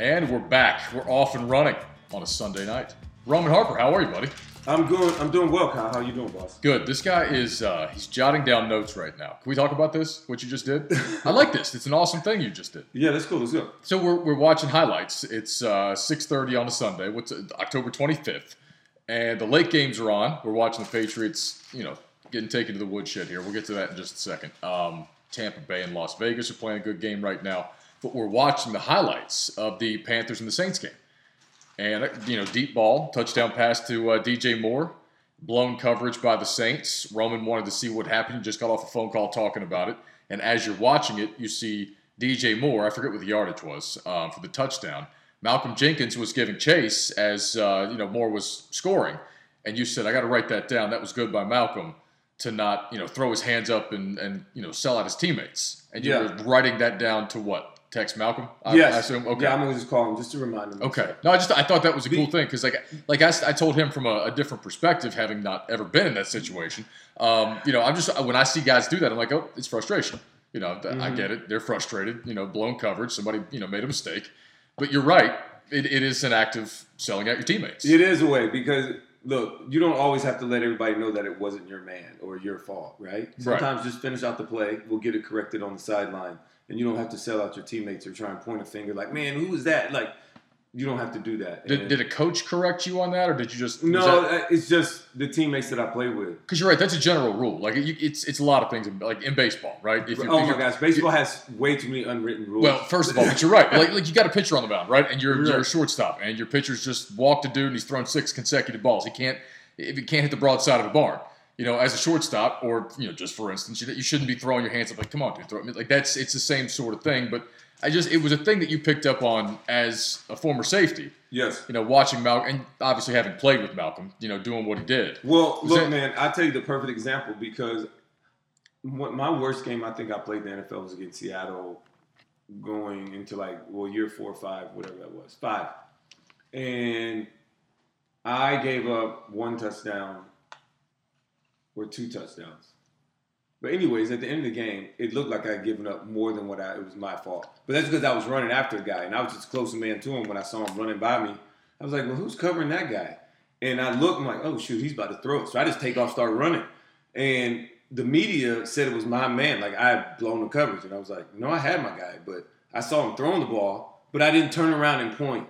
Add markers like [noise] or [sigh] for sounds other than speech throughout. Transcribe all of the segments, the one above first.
And we're back. We're off and running on a Sunday night. Roman Harper, how are you, buddy? I'm good. I'm doing well, Kyle. How you doing, boss? Good. This guy is uh, he's jotting down notes right now. Can we talk about this? What you just did? [laughs] I like this. It's an awesome thing you just did. Yeah, that's cool. Let's go. So we're, we're watching highlights. It's uh, 6:30 on a Sunday. What's it, October 25th, and the late games are on. We're watching the Patriots. You know, getting taken to the woodshed here. We'll get to that in just a second. Um, Tampa Bay and Las Vegas are playing a good game right now, but we're watching the highlights of the Panthers and the Saints game. And, you know, deep ball, touchdown pass to uh, DJ Moore, blown coverage by the Saints. Roman wanted to see what happened. He just got off a phone call talking about it. And as you're watching it, you see DJ Moore, I forget what the yardage was um, for the touchdown. Malcolm Jenkins was giving chase as, uh, you know, Moore was scoring. And you said, I got to write that down. That was good by Malcolm to not, you know, throw his hands up and, and you know, sell out his teammates. And you Yeah. were writing that down to what? Text Malcolm? I, yes. I assume? Okay. Yeah, I'm gonna just call him just to remind him. Okay. No, I just I thought that was a cool thing because like like I, I told him from a, a different perspective, having not ever been in that situation. Um, you know, I'm just when I see guys do that, I'm like, oh, it's frustration. You know, th- I get it. They're frustrated. You know, blown coverage. Somebody you know made a mistake. But you're right. It, it is an act of selling out your teammates. It is a way because look, you don't always have to let everybody know that it wasn't your man or your fault, right? Sometimes just finish out the play. We'll get it corrected on the sideline, and you don't have to sell out your teammates or try and point a finger like, "Man, who was that?" Like, you don't have to do that. Did, did a coach correct you on that, or did you just no, uh, it's just the teammates that I play with. Because you're right. That's a general rule. Like you, it's it's a lot of things in, like in baseball, right? If you, oh my gosh, baseball has way too many unwritten rules. Well, first of all, but you're right. [laughs] Like, like you got a pitcher on the mound, right? And you're, Right. you're a shortstop, and your pitcher's just walked a dude, and he's thrown six consecutive balls. He can't if he can't hit the broadside of a barn. You know, as a shortstop, or you know, just for instance, you, you shouldn't be throwing your hands up like, "Come on, dude, throw it." Like that's it's the same sort of thing. But I just it was a thing that you picked up on as a former safety. yes. You know, watching Malcolm, and obviously having played with Malcolm, you know, doing what he did. Well, Was look, that- man, I'll tell you the perfect example because what my worst game I think I played in the NFL was against Seattle going into like, well, year four or five, whatever that was, five. And I gave up one touchdown or two touchdowns. But anyways, at the end of the game, it looked like I had given up more than what I, it was my fault. But that's because I was running after the guy, and I was just close man to him when I saw him running by me. I was like, well, who's covering that guy? And I look, I'm like, oh shoot, he's about to throw it. So I just take off, start running. And the media said it was my man, like I had blown the coverage. And I was like, no, I had my guy, but I saw him throwing the ball, but I didn't turn around and point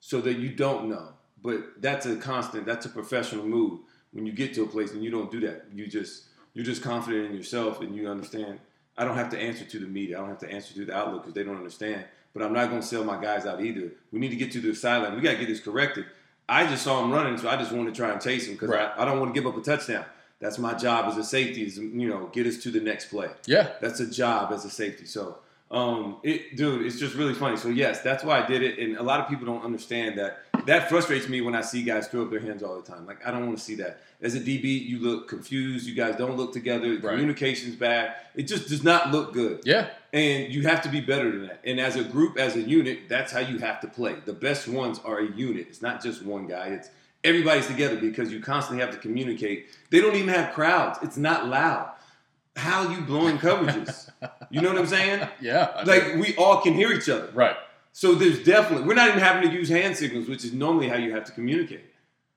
so that you don't know. But that's a constant, that's a professional move. When you get to a place and you don't do that, you just you're just confident in yourself and you understand. I don't have to answer to the media. I don't have to answer to the outlook because they don't understand. But I'm not going to sell my guys out either. We need to get to the sideline. We got to get this corrected. I just saw him running, so I just wanted to try and chase him because Right. I, I don't want to give up a touchdown. That's my job as a safety. Is you know get us to the next play. Yeah, That's a job as a safety. So, um, it, dude, it's just really funny. So yes, that's why I did it. And a lot of people don't understand that. That frustrates me when I see guys throw up their hands all the time. Like I don't want to see that. As a DB, you look confused. You guys don't look together. Right. Communication's bad. It just does not look good. yeah. And you have to be better than that. And as a group, as a unit, that's how you have to play. The best ones are a unit. It's not just one guy. It's everybody's together because you constantly have to communicate. They don't even have crowds. It's not loud. How you blowing coverages? you know what I'm saying? [laughs] Yeah. I Like we all can hear each other. right. So there's definitely we're not even having to use hand signals, which is normally how you have to communicate.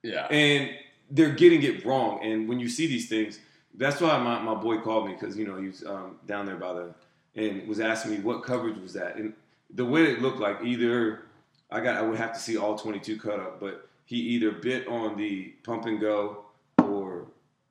Yeah. And they're getting it wrong. And when you see these things, that's why my, my boy called me because you know he was um, down there by the and was asking me what coverage was that. And the way it looked like either I got I would have to see all 22 cut up, but he either bit on the pump and go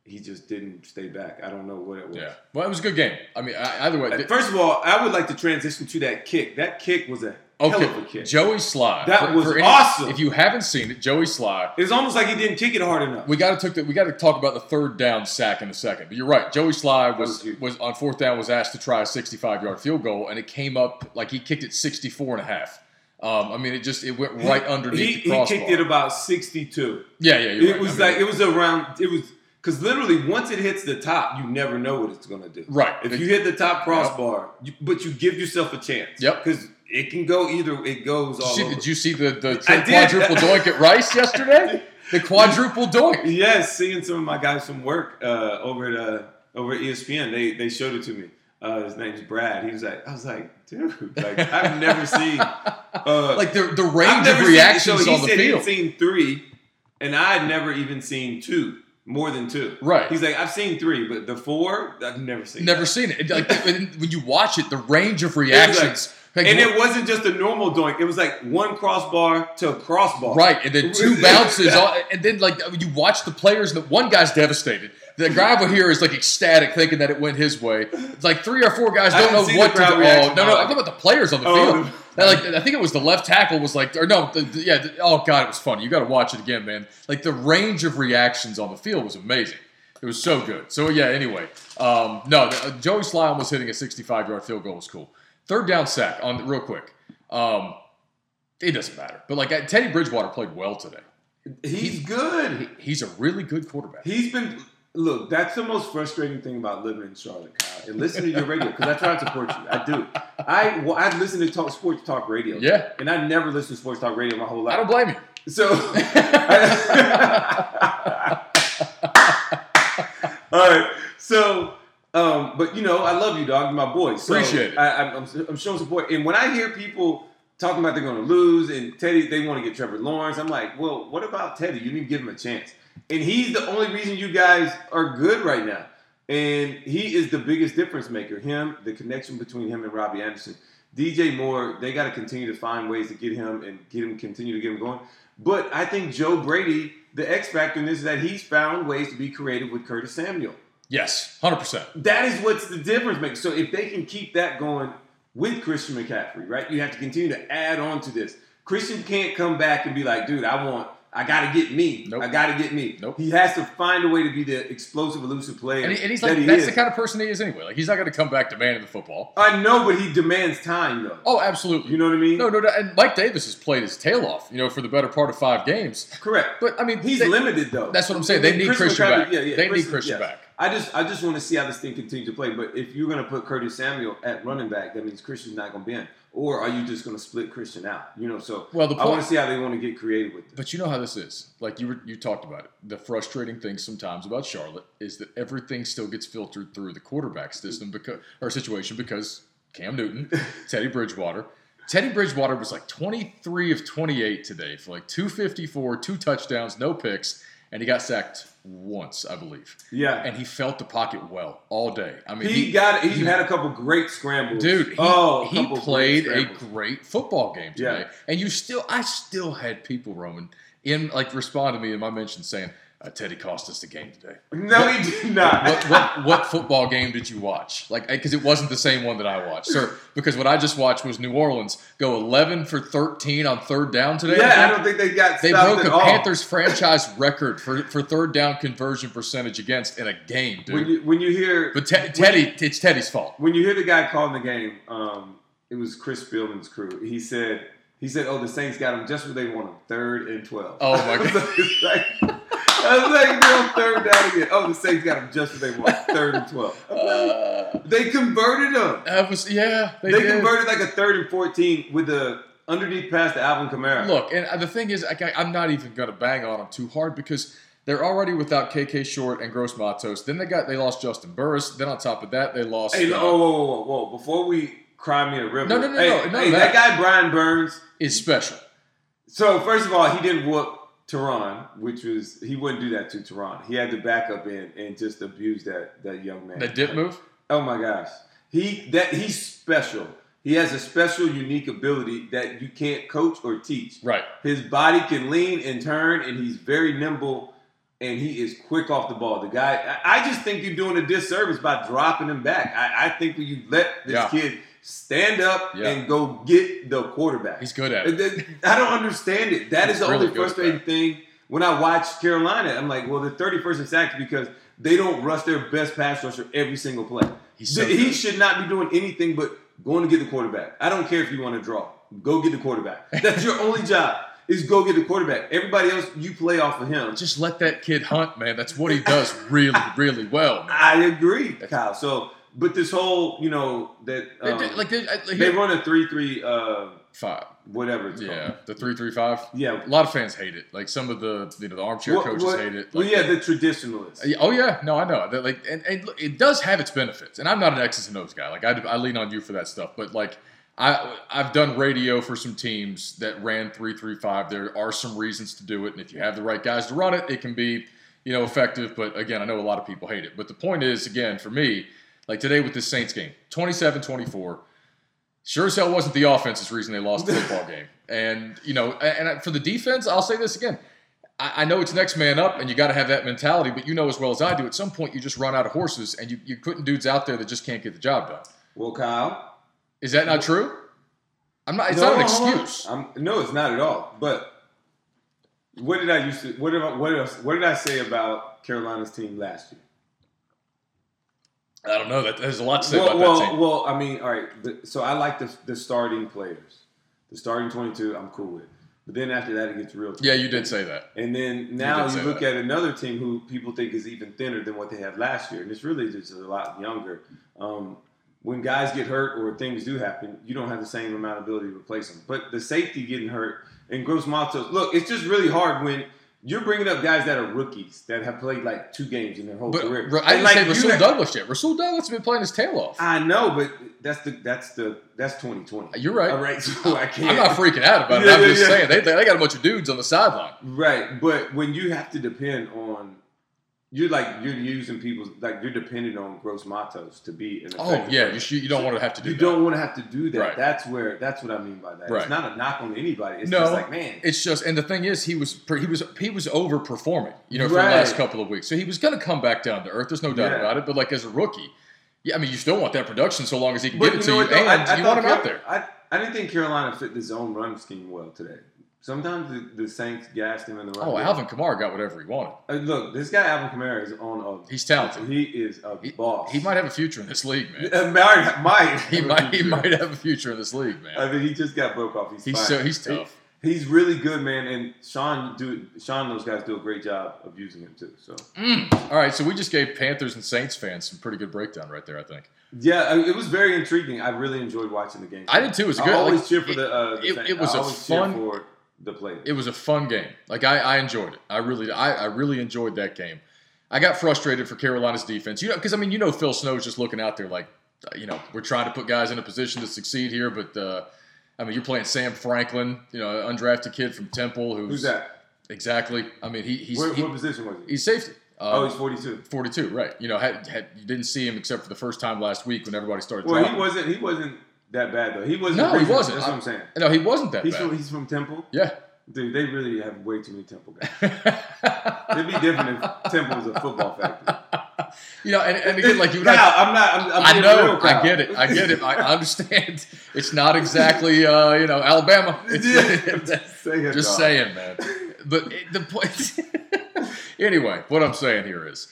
he just didn't stay back. I don't know what it was. Yeah. Well, it was a good game. I mean, I, either way. Uh, First of all, I would like to transition to that kick. That kick was a hell of a kick. Joey Slye. That was awesome. If you haven't seen it, Joey Slye. It's almost like he didn't kick it hard enough. We got to took the, we got to talk about the third down sack in a second. But you're right. Joey Slye was was was on fourth down was asked to try a 65 yard field goal, and it came up like he kicked it 64 and a half. Um, I mean, it just it went right underneath he, he kicked it about 62. yeah, yeah. It right. was I mean, like it was around. It was because literally once it hits the top, you never know what it's going to do. right. If you hit the top crossbar, you, but you give yourself a chance. Yep. Because it can go either. It goes all see, did you see the the quadruple doink at Rice [laughs] yesterday? The quadruple doink. Yes, seeing some of my guys from work uh, over at uh, over at ESPN, they they showed it to me. uh, his name's Brad. He was like, I was like, dude, like I've never [laughs] seen uh, like the the range of seen- reactions so he on the said field. He'd seen three, and I had never even seen two, more than two. Right. He's like, I've seen three, but the four, I've never seen. Never that. seen it. Like [laughs] when, you watch it, the range of reactions. like, and it wasn't just a normal doink. It was like one crossbar to a crossbar. Right, and then two [laughs] bounces, all, and then like you watch the players. And the one guy's devastated. The guy over here is like ecstatic, thinking that it went his way. It's like three or four guys don't know what to do. Oh, no, no, I'm talking about the players on the Oh, field. [laughs] That, like I think it was the left tackle was like, or no, the, the- yeah. the- oh god, it was funny. You got to watch it again, man. Like the range of reactions on the field was amazing. It was so good. So yeah. Anyway, um, no, the, uh, Joey Slye almost hitting a 65 yard field goal was cool. Third down sack on real quick. Um, it doesn't matter, but like uh, Teddy Bridgewater played well today. He's good. He- he's a really good quarterback. He's been look. That's the most frustrating thing about living in Charlotte, Kyle. And listen to your radio because I try to support you. I do. I well, I listen to talk sports talk radio. Yeah. and I never listened to sports talk radio my whole life. I don't blame you. So, [laughs] [laughs] all right. So, um, but you know, I love you, dog. You're my boy. So Appreciate it. I, I'm, I'm, I'm showing support, and when I hear people talking about they're going to lose and Teddy, they want to get Trevor Lawrence. I'm like, well, what about Teddy? You didn't give him a chance, and he's the only reason you guys are good right now. And he is the biggest difference maker. Him, the connection between him and Robbie Anderson. DJ Moore, they got to continue to find ways to get him and get him continue to get him going. But I think Joe Brady, the X factor in this is that he's found ways to be creative with Curtis Samuel. Yes, hundred percent. That is what's the difference maker. So if they can keep that going with Christian McCaffrey, right? You have to continue to add on to this. Christian can't come back and be like, dude, I want, I got to get me. Nope. I got to get me. Nope. He has to find a way to be the explosive, elusive player. And, he, and he's that like, he that's is. the kind of person he is anyway. Like he's not going to come back demanding the football. I know, but he demands time, though. Oh, absolutely. You know what I mean? No, no, no. And Mike Davis has played his tail off, you know, for the better part of five games. Correct. But I mean, He's they- limited though. That's what I'm saying. They need Christian McCaffrey- back. Yeah, yeah. They need Christian yeah. back. I just, I just want to see how this thing continues to play. But if you're going to put Curtis Samuel at running back, that means Christian's not going to be in. Or are you just going to split Christian out? You know, so Well, the I want to see how they want to get creative with it. But you know how this is. Like you were, you talked about it. The frustrating thing sometimes about Charlotte is that everything still gets filtered through the quarterback system because or situation because Cam Newton, [laughs] Teddy Bridgewater. Teddy Bridgewater was like 23 of 28 today for like 254, two touchdowns, no picks, and he got sacked once, I believe. Yeah, And he felt the pocket well all day. I mean, he, got. He, had a couple great scrambles, Dude, he, oh, he played a great football game today. Yeah. And you still, I still had people, Roman, in like respond to me in my mention saying, uh, Teddy cost us the game today. No, he did not. What, what, what football game did you watch? Like, because it wasn't the same one that I watched. Sir, because what I just watched was New Orleans go 11 for 13 on third down today. yeah, I think. don't think they got They broke a all. Panthers franchise record for, for third down conversion percentage against in a game, dude. When you when you hear but Te- Teddy, it's Teddy's fault. when you hear the guy calling the game, um, it was Chris Spielman's crew. He said, he said, "Oh, the Saints got him just where they want him, third and 12. Oh, my I [laughs] God. I was like, they're on third down again. Oh, the Saints got them just what they want, third and 12. Like, [laughs] Uh, they converted them. was yeah. They, They, converted like a third and 14 with the underneath pass to Alvin Kamara. Look, and the thing is, I, I'm not even going to bang on them too hard because they're already without KK Short and Gross Matos. Then they got they lost Juston Burris. Then on top of that, they lost. hey, uh, oh, whoa, whoa, whoa, whoa! Before we cry me a river, No, no, no, hey, no, hey, that. that. guy Brian Burns. is special. So first of all, he didn't whoop Terron, which was he wouldn't do that to Terron. He had to back up in and just abuse that that young man. The dip move. Oh my gosh, he that he's special. He has a special, unique ability that you can't coach or teach. Right. His body can lean and turn, and he's very nimble, and he is quick off the ball. The guy, I I just think you're doing a disservice by dropping him back. I, I think when you let this Yeah. kid stand up Yeah. and go get the quarterback, He's good at it. I don't understand it. That is the really only frustrating thing when I watch Carolina. I'm like, well, the 31st in sacks because they don't rush their best pass rusher every single play. So he should not be doing anything but going to get the quarterback. I don't care if you want to draw. Go get the quarterback. That's your only [laughs] job. Is go get the quarterback. Everybody else, you play off of him. Just let that kid hunt, man. That's what he does really, [laughs] really well. Man. I agree, Kyle. So but this whole, you know, that um, It- like they, I- they run a three-three, uh, five. whatever it's Yeah, called. the three three five. Yeah. A lot of fans hate it. Like some of the you know the armchair What- coaches what- hate it. well, Like, yeah, the traditionalists. Oh yeah, no, I know. That, like, and, and it does have its benefits. And I'm not an X's and O's guy. Like, I, I lean on you for that stuff. But like, I I've done radio for some teams that ran three three five. There are some reasons to do it, and if you have the right guys to run it, it can be you know effective. But again, I know a lot of people hate it. But the point is, again, for me, like today with this Saints game, 27-24, Sure as hell wasn't the offense's reason they lost the [laughs] football game. And, you know, and for the defense, I'll say this again. I I know it's next man up, and you got to have that mentality. But you know as well as I do, at some point you just run out of horses, and you you putting dudes out there that just can't get the job done. Well, Kyle, Is that not true? I'm not. It's No, not an excuse. I'm, no, it's not at all. But what did I used to? What did I, what else? What did I say about Carolina's team last year? I don't know. That there's a lot to say well, about well, that team. well, I mean, all right. The, so I like the the starting players, the starting twenty-two. I'm cool with. But then after that, it gets real. Tough. yeah, you did say that. And then now did you, look that. at another team who people think is even thinner than what they had last year, and it's really just a lot younger. Um, when guys get hurt or things do happen, you don't have the same amount of ability to replace them. But the safety getting hurt and Gross Matos, look, it's just really hard when you're bringing up guys that are rookies that have played like two games in their whole But career. I didn't like, say Rasul Douglas yet. Rasul Douglas has been playing his tail off. I know, but that's the that's the that's 2020. You're right. All right, so I can't. I'm not freaking out about it. Yeah, I'm yeah, just yeah. saying they, they got a bunch of dudes on the sideline. Right, but when you have to depend on, you're like you're using people's like you're dependent on gross matos to be an. Oh yeah, you, you don't want to have to do. You that. don't want to have to do that. Right. That's where that's what I mean by that. Right. It's not a knock on anybody. It's No. just like man, It's just, and the thing is, he was he was he was overperforming, you know, for Right. the last couple of weeks. So he was going to come back down to earth. There's no doubt Yeah. about it. But like as a rookie, yeah, I mean, you still want that production so long as he can but give it know to you, Though? and I, I you want him out there. I, I didn't think Carolina fit the zone run scheme well today. Sometimes the, the Saints gassed him in the run. Oh, game. Alvin Kamara got whatever he wanted. Uh, look, this guy Alvin Kamara is on a. He's talented. He is a He, boss. he might have a future in this league, man. Uh, [laughs] might, might. He might he might have a future in this league, man. I mean, he just got broke off. He's, He's so he's He- tough. He's really good, man, and Sean do Sean and those guys do a great job of using him too. So All right, so we just gave Panthers and Saints fans some pretty good breakdown right there. I think yeah, it was very intriguing. I really enjoyed watching the game. I did too. It was I good. always like, cheer for the. Uh, the it- it was I a always cheer fun- for the players. it was a fun game. Like I, I enjoyed it. I really, I, I really enjoyed that game. I got frustrated for Carolina's defense. You know, because I mean, you know, Phil Snow's just looking out there like, uh, you know, we're trying to put guys in a position to succeed here, but uh, I mean, you're playing Sam Franklin, you know, undrafted kid from Temple, who's, Who's that? exactly. I mean, he, he's What, he- what position was he? he's safety. oh, Um, he's forty-two. 42, right? You know, had, had you didn't see him except for the first time last week when everybody started. Well, dropping. he wasn't. He wasn't that bad though. He wasn't. No, he wasn't. That's I- what I'm saying. No, he wasn't that He's bad. from. He's from Temple. yeah. Dude, they really have way too many Temple guys. [laughs] It'd be different if Temple was a football factory. you know, and, and again, like you [laughs] Kyle, I'm not. I'm, I'm I know, I get it, I get it, I understand. It's not exactly, uh, you know, Alabama. [laughs] It's, just say it, just saying, man. But it, the point, anyway, what I'm saying here is,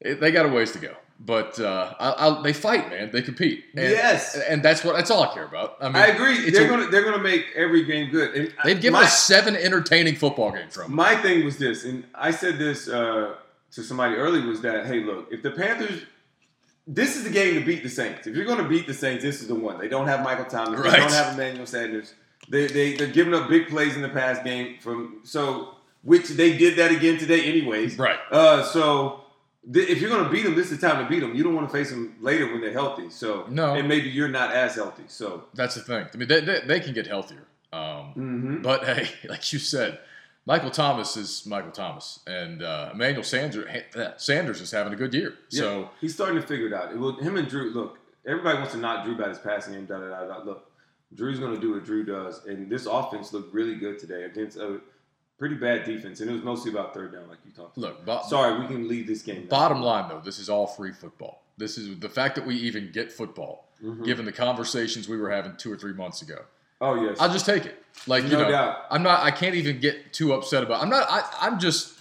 it, they got a ways to go, but uh, I, I, they fight, man. They compete. And, Yes. and that's what that's all I care about. I mean, I agree. They're a- gonna they're gonna make every game good. And They've given my, us seven entertaining football games from. my thing was this, and I said this uh, to somebody earlier was that hey, look, if the Panthers. This is the game to beat the Saints. If you're going to beat the Saints, this is the one. They don't have Michael Thomas. They don't have Emmanuel Sanders. They, they they're giving up big plays in the past game from so which they did that again today anyways. Right. Uh, so th- if you're going to beat them, this is the time to beat them. You don't want to face them later when they're healthy. So No. and maybe you're not as healthy. So That's the thing. I mean, they, they, they can get healthier. Um, mhm. But [laughs] hey, like you said, Michael Thomas is Michael Thomas, and uh, Emmanuel Sanders, Sanders is having a good year. So he's starting to figure it out. It will, him and Drew. Look, everybody wants to knock Drew about his passing game. Da, da, da, da. Look, Drew's going to do what Drew does, and this offense looked really good today against a pretty bad defense, and it was mostly about third down, like you talked. about. look, bo- Sorry, we can leave this game. now. bottom line though, this is all free football. This is the fact that we even get football, Mhm. given the conversations we were having two or three months ago. Oh yes, I'll just take it. Like you know, doubt. I'm not. I can't even get too upset about. I'm not. I, I'm just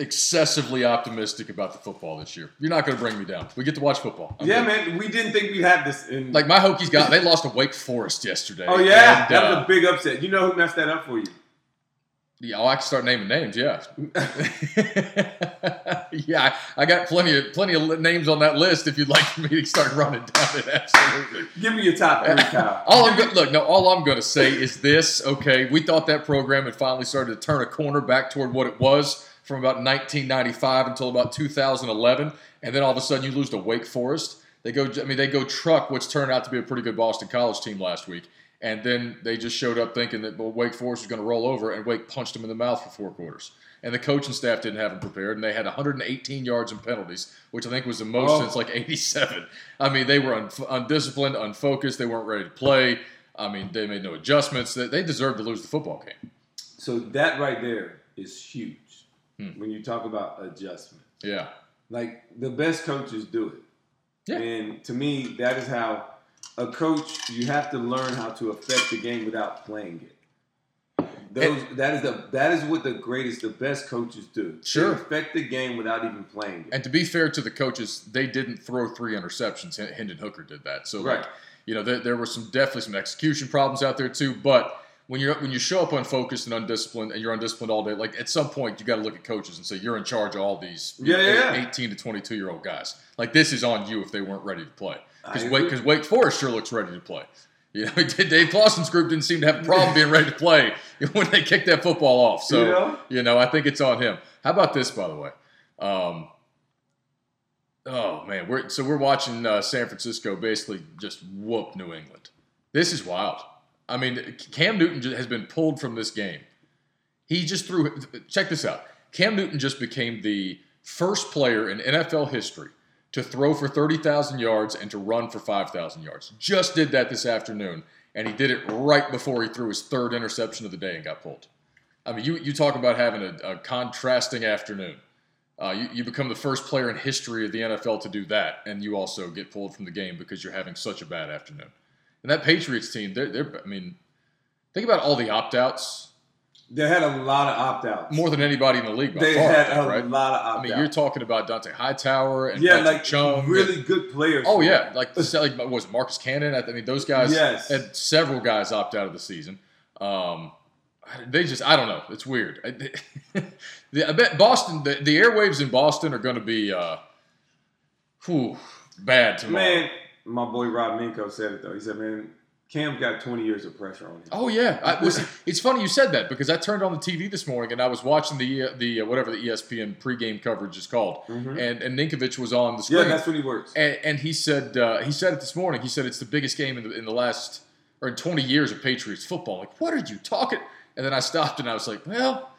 excessively optimistic about the football this year. You're not going to bring me down. We get to watch football. I'm yeah, good. man. We didn't think we'd have this. In, Like my Hokies got. They lost to Wake Forest yesterday. [laughs] oh yeah, and, that uh, was a big upset. You know who messed that up for you? Yeah, oh, I can start naming names. Yeah, [laughs] yeah. I, I got plenty of plenty of names on that list. If you'd like for [laughs] me to start running down it, absolutely. Give me your top three, [laughs] Kyle. all I'm go- look. No, all I'm going to say is this. Okay, we thought that program had finally started to turn a corner back toward what it was from about 1995 until about 2011, and then all of a sudden you lose to Wake Forest. They go. I mean, they go truck what's turned out to be a pretty good Boston College team last week. And then they just showed up thinking that well, Wake Forest was going to roll over, and Wake punched them in the mouth for four quarters. And the coaching staff didn't have them prepared, and they had 118 yards in penalties, which I think was the most Oh. since like 87. I mean, they were un- undisciplined, unfocused. They weren't ready to play. I mean, they made no adjustments. They, they deserved to lose the football game. So that right there is huge Hmm. when you talk about adjustment. Yeah. Like the best coaches do it. Yeah. And to me, that is how a coach you have to learn how to affect the game without playing it. Those that is the that is what the greatest, the best coaches do. They Sure. affect the game without even playing it. And to be fair to the coaches, they didn't throw three interceptions. Hendon Hooker did that. So, like, Right. you know, there, there were some definitely some execution problems out there too. But when you're when you show up unfocused and undisciplined, and you're undisciplined all day, like at some point you got to look at coaches and say you're in charge of all these Yeah, yeah, yeah. 18 to 22 year old guys. Like this is on you if they weren't ready to play. Because Wake because Wake Forest sure looks ready to play. [laughs] You know, Dave Clawson's group didn't seem to have a problem being ready to play [laughs] when they kicked that football off. So You know? you know, I think it's on him. How about this, by the way? Um, oh man, we're so we're watching uh, San Francisco basically just whoop New England. This is wild. I mean, Cam Newton has been pulled from this game. He just threw. Check this out. Cam Newton just became the first player in NFL history to throw for 30,000 yards and to run for 5,000 yards. Just did that this afternoon, and he did it right before he threw his third interception of the day and got pulled. I mean, you, you talk about having a, a contrasting afternoon. Uh, you, you become the first player in history of the NFL to do that, and you also get pulled from the game because you're having such a bad afternoon. And that Patriots team, they're, they're I mean, think about all the opt outs They had a lot of opt outs. more than anybody in the league by They far, had think, a right? lot of opt I mean, you're talking about Dont'a Hightower and yeah, Patrick like Chung. really good players. oh yeah, like like was Marcus Cannon? I mean, those guys Yes. had several guys opt out of the season. Um, they just, I don't know, it's weird. I, [laughs] the, I bet Boston, the, the airwaves in Boston are going to be, uh, whew, bad tomorrow. Man, my boy Rob Minko said it though. He said, "Man, Cam's got 20 years of pressure on him." Oh yeah, I, [laughs] it's funny you said that because I turned on the TV this morning and I was watching the uh, the uh, whatever the ESPN pregame coverage is called, Mhm. and and Ninkovich was on the screen. Yeah, that's when he works. And, and he said uh, he said it this morning. He said it's the biggest game in the, in the last or in 20 years of Patriots football. Like, what are you talking? And then I stopped and I was like, well,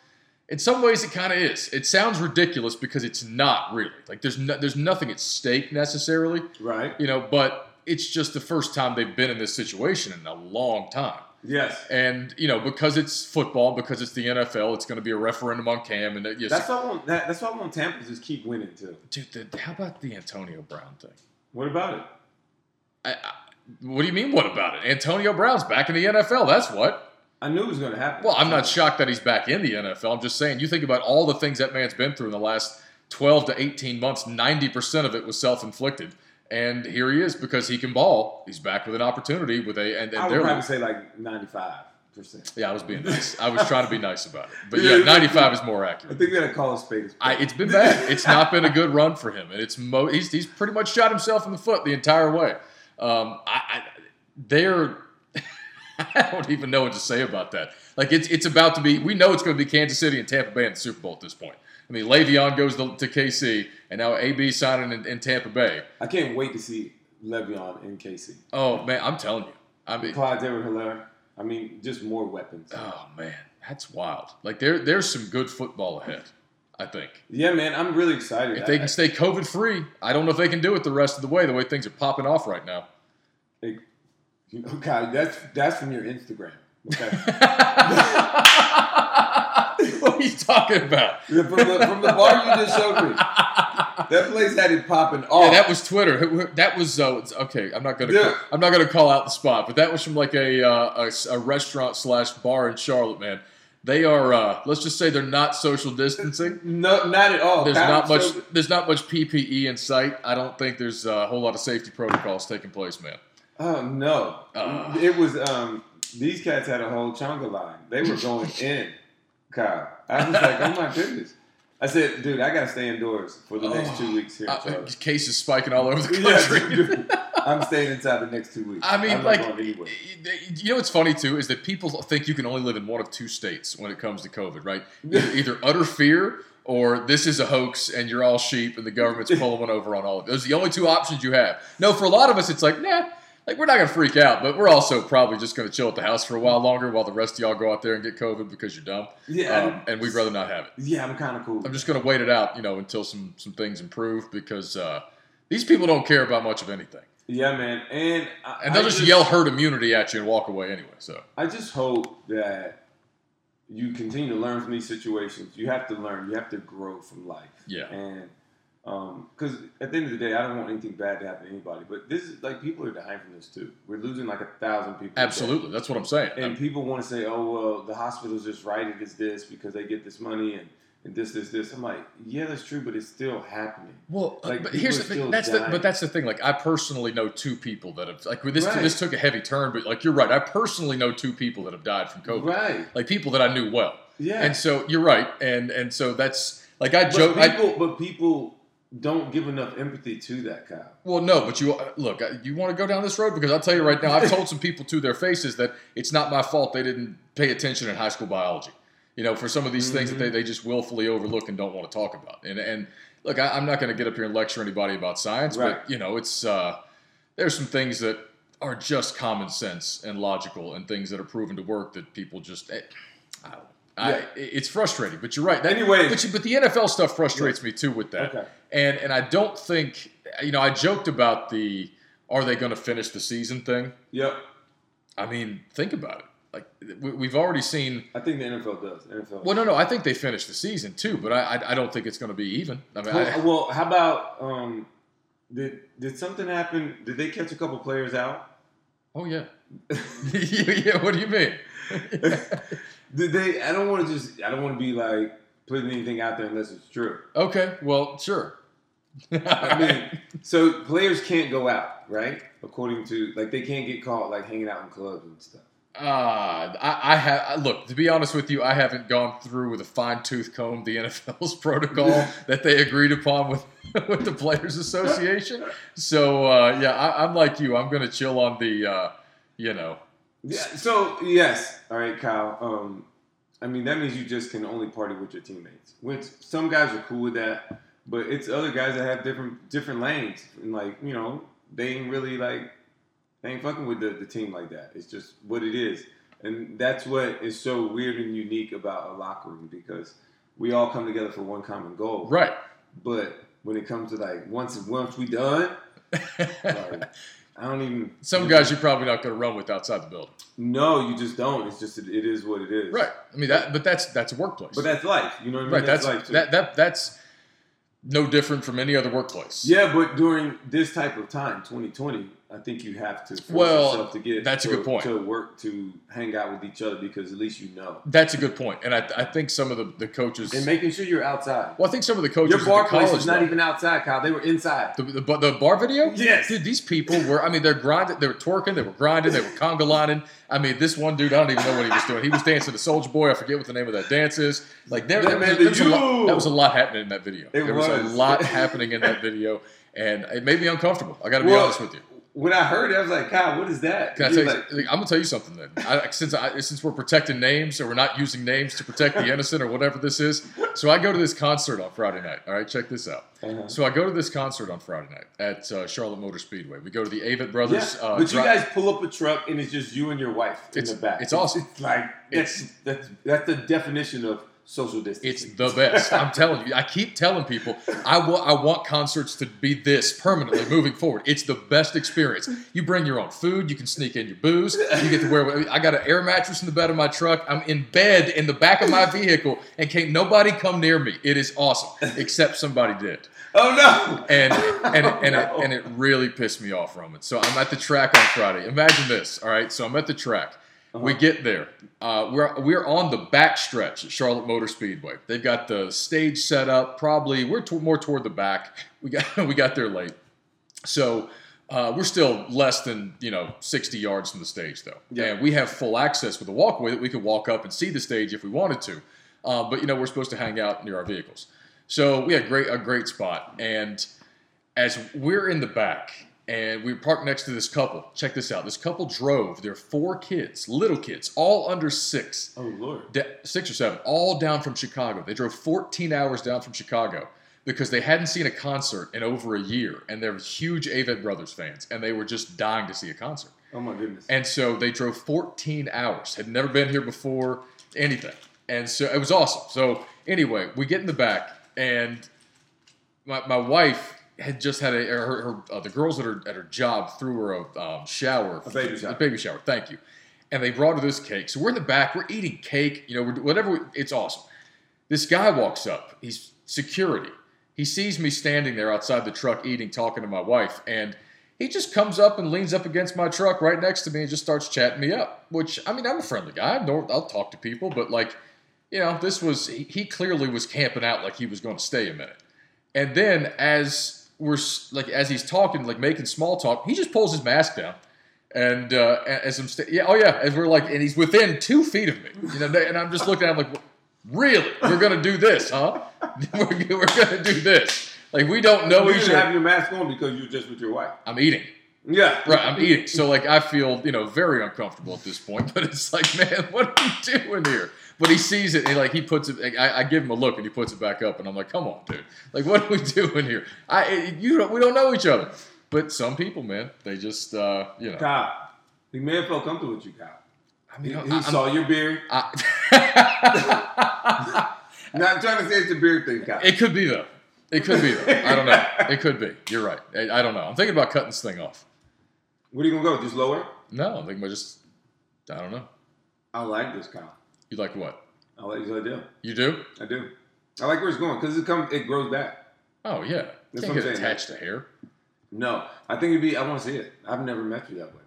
in some ways it kind of is. It sounds ridiculous because it's not really. Like there's no, there's nothing at stake necessarily, Right? you know. But it's just the first time they've been in this situation in a long time. Yes. And you know, because it's football, because it's the NFL, it's going to be a referendum on Cam. And yes, That's why I want. That, that's why I want Tampa to just keep winning too. dude, the, how about the Antonio Brown thing? What about it? I, I, what do you mean? What about it? Antonio Brown's back in the NFL. That's what. I knew it was going to happen. Well, I'm not shocked that he's back in the NFL. I'm just saying, you think about all the things that man's been through in the last 12 to 18 months. 90% of it was self-inflicted, and here he is because he can ball. He's back with an opportunity with a and, and I would probably say like 95 percent. yeah. I was being nice. I was trying to be nice about it, but Yeah, yeah, 95 is more accurate. I think we got to call a spade. I, it's been bad. It's not been a good run for him, and it's mo- he's, he's pretty much shot himself in the foot the entire way. Um, I, I they're [laughs] I don't even know what to say about that. Like it's it's about to be. We know it's going to be Kansas City and Tampa Bay in the Super Bowl at this point. I mean, Le'Veon goes to, to KC, and now AB signing in, in Tampa Bay. I can't wait to see Le'Veon in KC. Oh man, I'm telling you. I mean, Clyde Edward Helaire. I mean, just more weapons. oh man, that's wild. Like there there's some good football ahead. I think. Yeah, man, I'm really excited. If they can stay COVID free, I don't know if they can do it the rest of the way. The way things are popping off right now. Okay, that's that's from your Instagram. Okay, [laughs] [laughs] you talking about? from, the, from the bar you just showed me, that place had it popping off. Yeah, that was Twitter. That was uh, okay. I'm not gonna. Yeah. Call, I'm not gonna call out the spot, but that was from like a uh, a a, restaurant slash bar in Charlotte. Man, they are. Uh, let's just say they're not social distancing. no, not at all. There's not much. There's not much PPE in sight. I don't think there's a whole lot of safety protocols taking place, man. Oh no, Uh. it was. Um, these cats had a whole chonga line. They were going in. Kyle. I was like, oh my goodness. I said, dude, I gotta stay indoors for the next two oh, weeks here. Charlie. cases spiking all over the [laughs] Yeah, country. dude, [laughs] I'm staying inside the next two weeks. I mean, I'm like, you know what's funny too is that people think you can only live in one of two states when it comes to COVID, right? [laughs] Either, either utter fear or this is a hoax and you're all sheep and the government's pulling one over on all of it. Those are the only two options you have. No, for a lot of us, it's like, nah, like we're not gonna freak out, but we're also probably just gonna chill at the house for a while longer while the rest of y'all go out there and get COVID because you're dumb. Yeah, Um, and we'd rather not have it. yeah, I'm kind of cool. I'm just gonna wait it out, you know, until some some things improve because uh, these people don't care about much of anything. yeah, man, and I, And they'll I just, yell herd immunity at you and walk away anyway. So I just hope that you continue to learn from these situations. You have to learn. You have to grow from life. Yeah. And because at the end of the day, I don't want anything bad to happen to anybody. But this is like people are dying from this too. We're losing like a thousand people. absolutely, that's what I'm saying. And people want to say, "Oh well, the hospitals just write it as this because they get this money and, and this, this, this." I'm like, "Yeah, that's true, but it's still happening." Well, uh, Like, but here's the thing. That's the, but that's the thing. Like, I personally know two people that have like this. Right. This took a heavy turn, but like you're right. I personally know two people that have died from COVID. Right? Like people that I knew well. Yeah. And so you're right. And and so that's like I but joke. I, but people don't give enough empathy to that, Kyle. well, no, but you look. You want to go down this road because I'll tell you right now. I've told some people to their faces that it's not my fault they didn't pay attention in high school biology. You know, for some of these things that Mm-hmm. they, they just willfully overlook and don't want to talk about. And and look, I, I'm not going to get up here and lecture anybody about science, Right. but you know, it's uh, there's some things that are just common sense and logical, and things that are proven to work that people just. eh, I don't know. I, it's frustrating, but you're right. That, Anyways. but, you, but the NFL stuff frustrates me too with that. Okay. And and I don't think you know I joked about the are they going to finish the season thing. Yep. I mean, think about it. Like we, we've already seen. I think the NFL does. NFL. Well, no, no, I think they finished the season too, but I I, I don't think it's going to be even. I mean, Well, I, well, how about um, did did something happen? Did they catch a couple players out? oh yeah, yeah, [laughs] [laughs] yeah. What do you mean? [laughs] Did they? I don't want to just. I don't want to be like putting anything out there unless it's true. okay, well, sure. I mean, [laughs] so players can't go out, right? According to like they can't get caught like hanging out in clubs and stuff. Uh, I, I have look to be honest with you. I haven't gone through with a fine tooth comb the [laughs] NFL's protocol [laughs] that they agreed upon with with the Players Association. So uh, yeah, I, I'm like you. I'm gonna chill on the uh, you know Yeah. [laughs] So yes, all right, Kyle. Um, I mean that means you just can only party with your teammates. Which some guys are cool with that, but it's other guys that have different different lanes and like you know they ain't really like they ain't fucking with the, the team like that. It's just what it is, and that's what is so weird and unique about a locker room because we all come together for one common goal. right. But when it comes to like once once we done, [laughs] like, I don't even. Some guys you're probably not gonna run with outside the building. No, you just don't. It's just it is what it is. Right. I mean that, but that's that's a workplace. But that's life. You know what I mean? right. That's life too. that that that's no different from any other workplace. yeah, but during this type of time, 2020, I think you have to force Well, yourself to get that's a good point. to work to hang out with each other because at least you know That's a good point, and I, I think some of the, the coaches. and making sure you're outside. well, I think some of the coaches. Your bar place is not even outside, Kyle. They were inside. The, the, the bar video? Yes. Dude, these people were, I mean, they're grinding, they were twerking, they were grinding, they were conga lining. I mean, this one dude, I don't even know what he was doing. He was dancing the Soldier Boy. I forget what the name of that dance is. Like, there, That was, lot, that was a lot happening in that video. It there was. was. a lot happening in that video, and it made me uncomfortable. I got to be Well, honest with you. When I heard it, I was like, God, what is that? Can I tell you, like, I'm gonna tell you something then. I, since I, since we're protecting names, or we're not using names to protect the innocent, or whatever this is. So I go to this concert on Friday night. All right, check this out. Uh-huh. So I go to this concert on Friday night at uh, Charlotte Motor Speedway. We go to the Avett Brothers. yeah, uh, but you guys pull up a truck and it's just you and your wife in It's- the back. it's awesome. It's like that's that's that's the definition of social distancing. It's the best. I'm telling you. I keep telling people I wa- I want concerts to be this permanently moving forward. It's the best experience. You bring your own food. You can sneak in your booze. You get to wear. I got an air mattress in the bed of my truck. I'm in bed in the back of my vehicle, and can't nobody come near me. It is awesome, except somebody did. [laughs] oh no! and and [laughs] oh, and, no. it, and it really pissed me off, Roman. So I'm at the track on Friday. Imagine this, all right? So I'm at the track. We get there. Uh, we're we're on the back stretch at Charlotte Motor Speedway. They've got the stage set up. Probably we're to, more toward the back. We got [laughs] we got there late, so uh, we're still less than you know 60 yards from the stage though. Yeah. And we have full access with a walkway that we could walk up and see the stage if we wanted to. Uh, but you know, we're supposed to hang out near our vehicles. So we had great a great spot, and as we're in the back and we parked next to this couple. Check this out. This couple drove their four kids, little kids, all under six, Oh Lord. da- six or seven, all down from Chicago. They drove 14 hours down from Chicago because they hadn't seen a concert in over a year, and they're huge Avett Brothers fans, and they were just dying to see a concert. Oh my goodness. And so they drove 14 hours, had never been here before, anything. And so it was awesome. So anyway, we get in the back, and my, my wife had just had a her, her uh, the girls at her at her job threw her a um, shower, A baby shower. a baby shower. Thank you. And they brought her this cake. So we're in the back, we're eating cake. You know, we're, whatever. we- it's awesome. This guy walks up. He's security. He sees me standing there outside the truck eating, talking to my wife, and he just comes up and leans up against my truck right next to me and just starts chatting me up. Which I mean, I'm a friendly guy. Nor- I'll talk to people, but like, you know, this was he, he clearly was camping out like he was going to stay a minute. And then as we're like as he's talking, like making small talk, he just pulls his mask down. And uh, as I'm sta- yeah, oh yeah, as we're like, and he's within two feet of me, you know, and I'm just looking at him like, really, we're gonna do this, huh? [laughs] we're, we're gonna do this. Like we don't know you each didn't have your mask on because you're just with your wife. I'm eating. Yeah. Right, I'm eating. So like I feel, you know, very uncomfortable at this point. [laughs] But it's like, man, what are you doing here? But he sees it and like he puts it. I, I give him a look and he puts it back up, and I'm like, come on, dude. Like, what are we [laughs] doing here? I you don't, we don't know each other. But some people, man, they just uh, you know. Kyle. He may have felt comfortable with you, Kyle. I mean, he I, saw your beard. I, [laughs] Not trying to say it's a beard thing, Kyle. it could be though. It could be though. I don't know. [laughs] It could be. You're right. I, I don't know. I'm thinking about cutting this thing off. Where are you gonna go? Just lower? No, I'm thinking about just. I don't know. I like this, Kyle. You like what? I like this idea. You do? I do. I like where it's going because it comes. It grows back. Oh yeah. That's Can't what get saying. attached to hair. No, I think it'd be. I want to see it. I've never met you that way,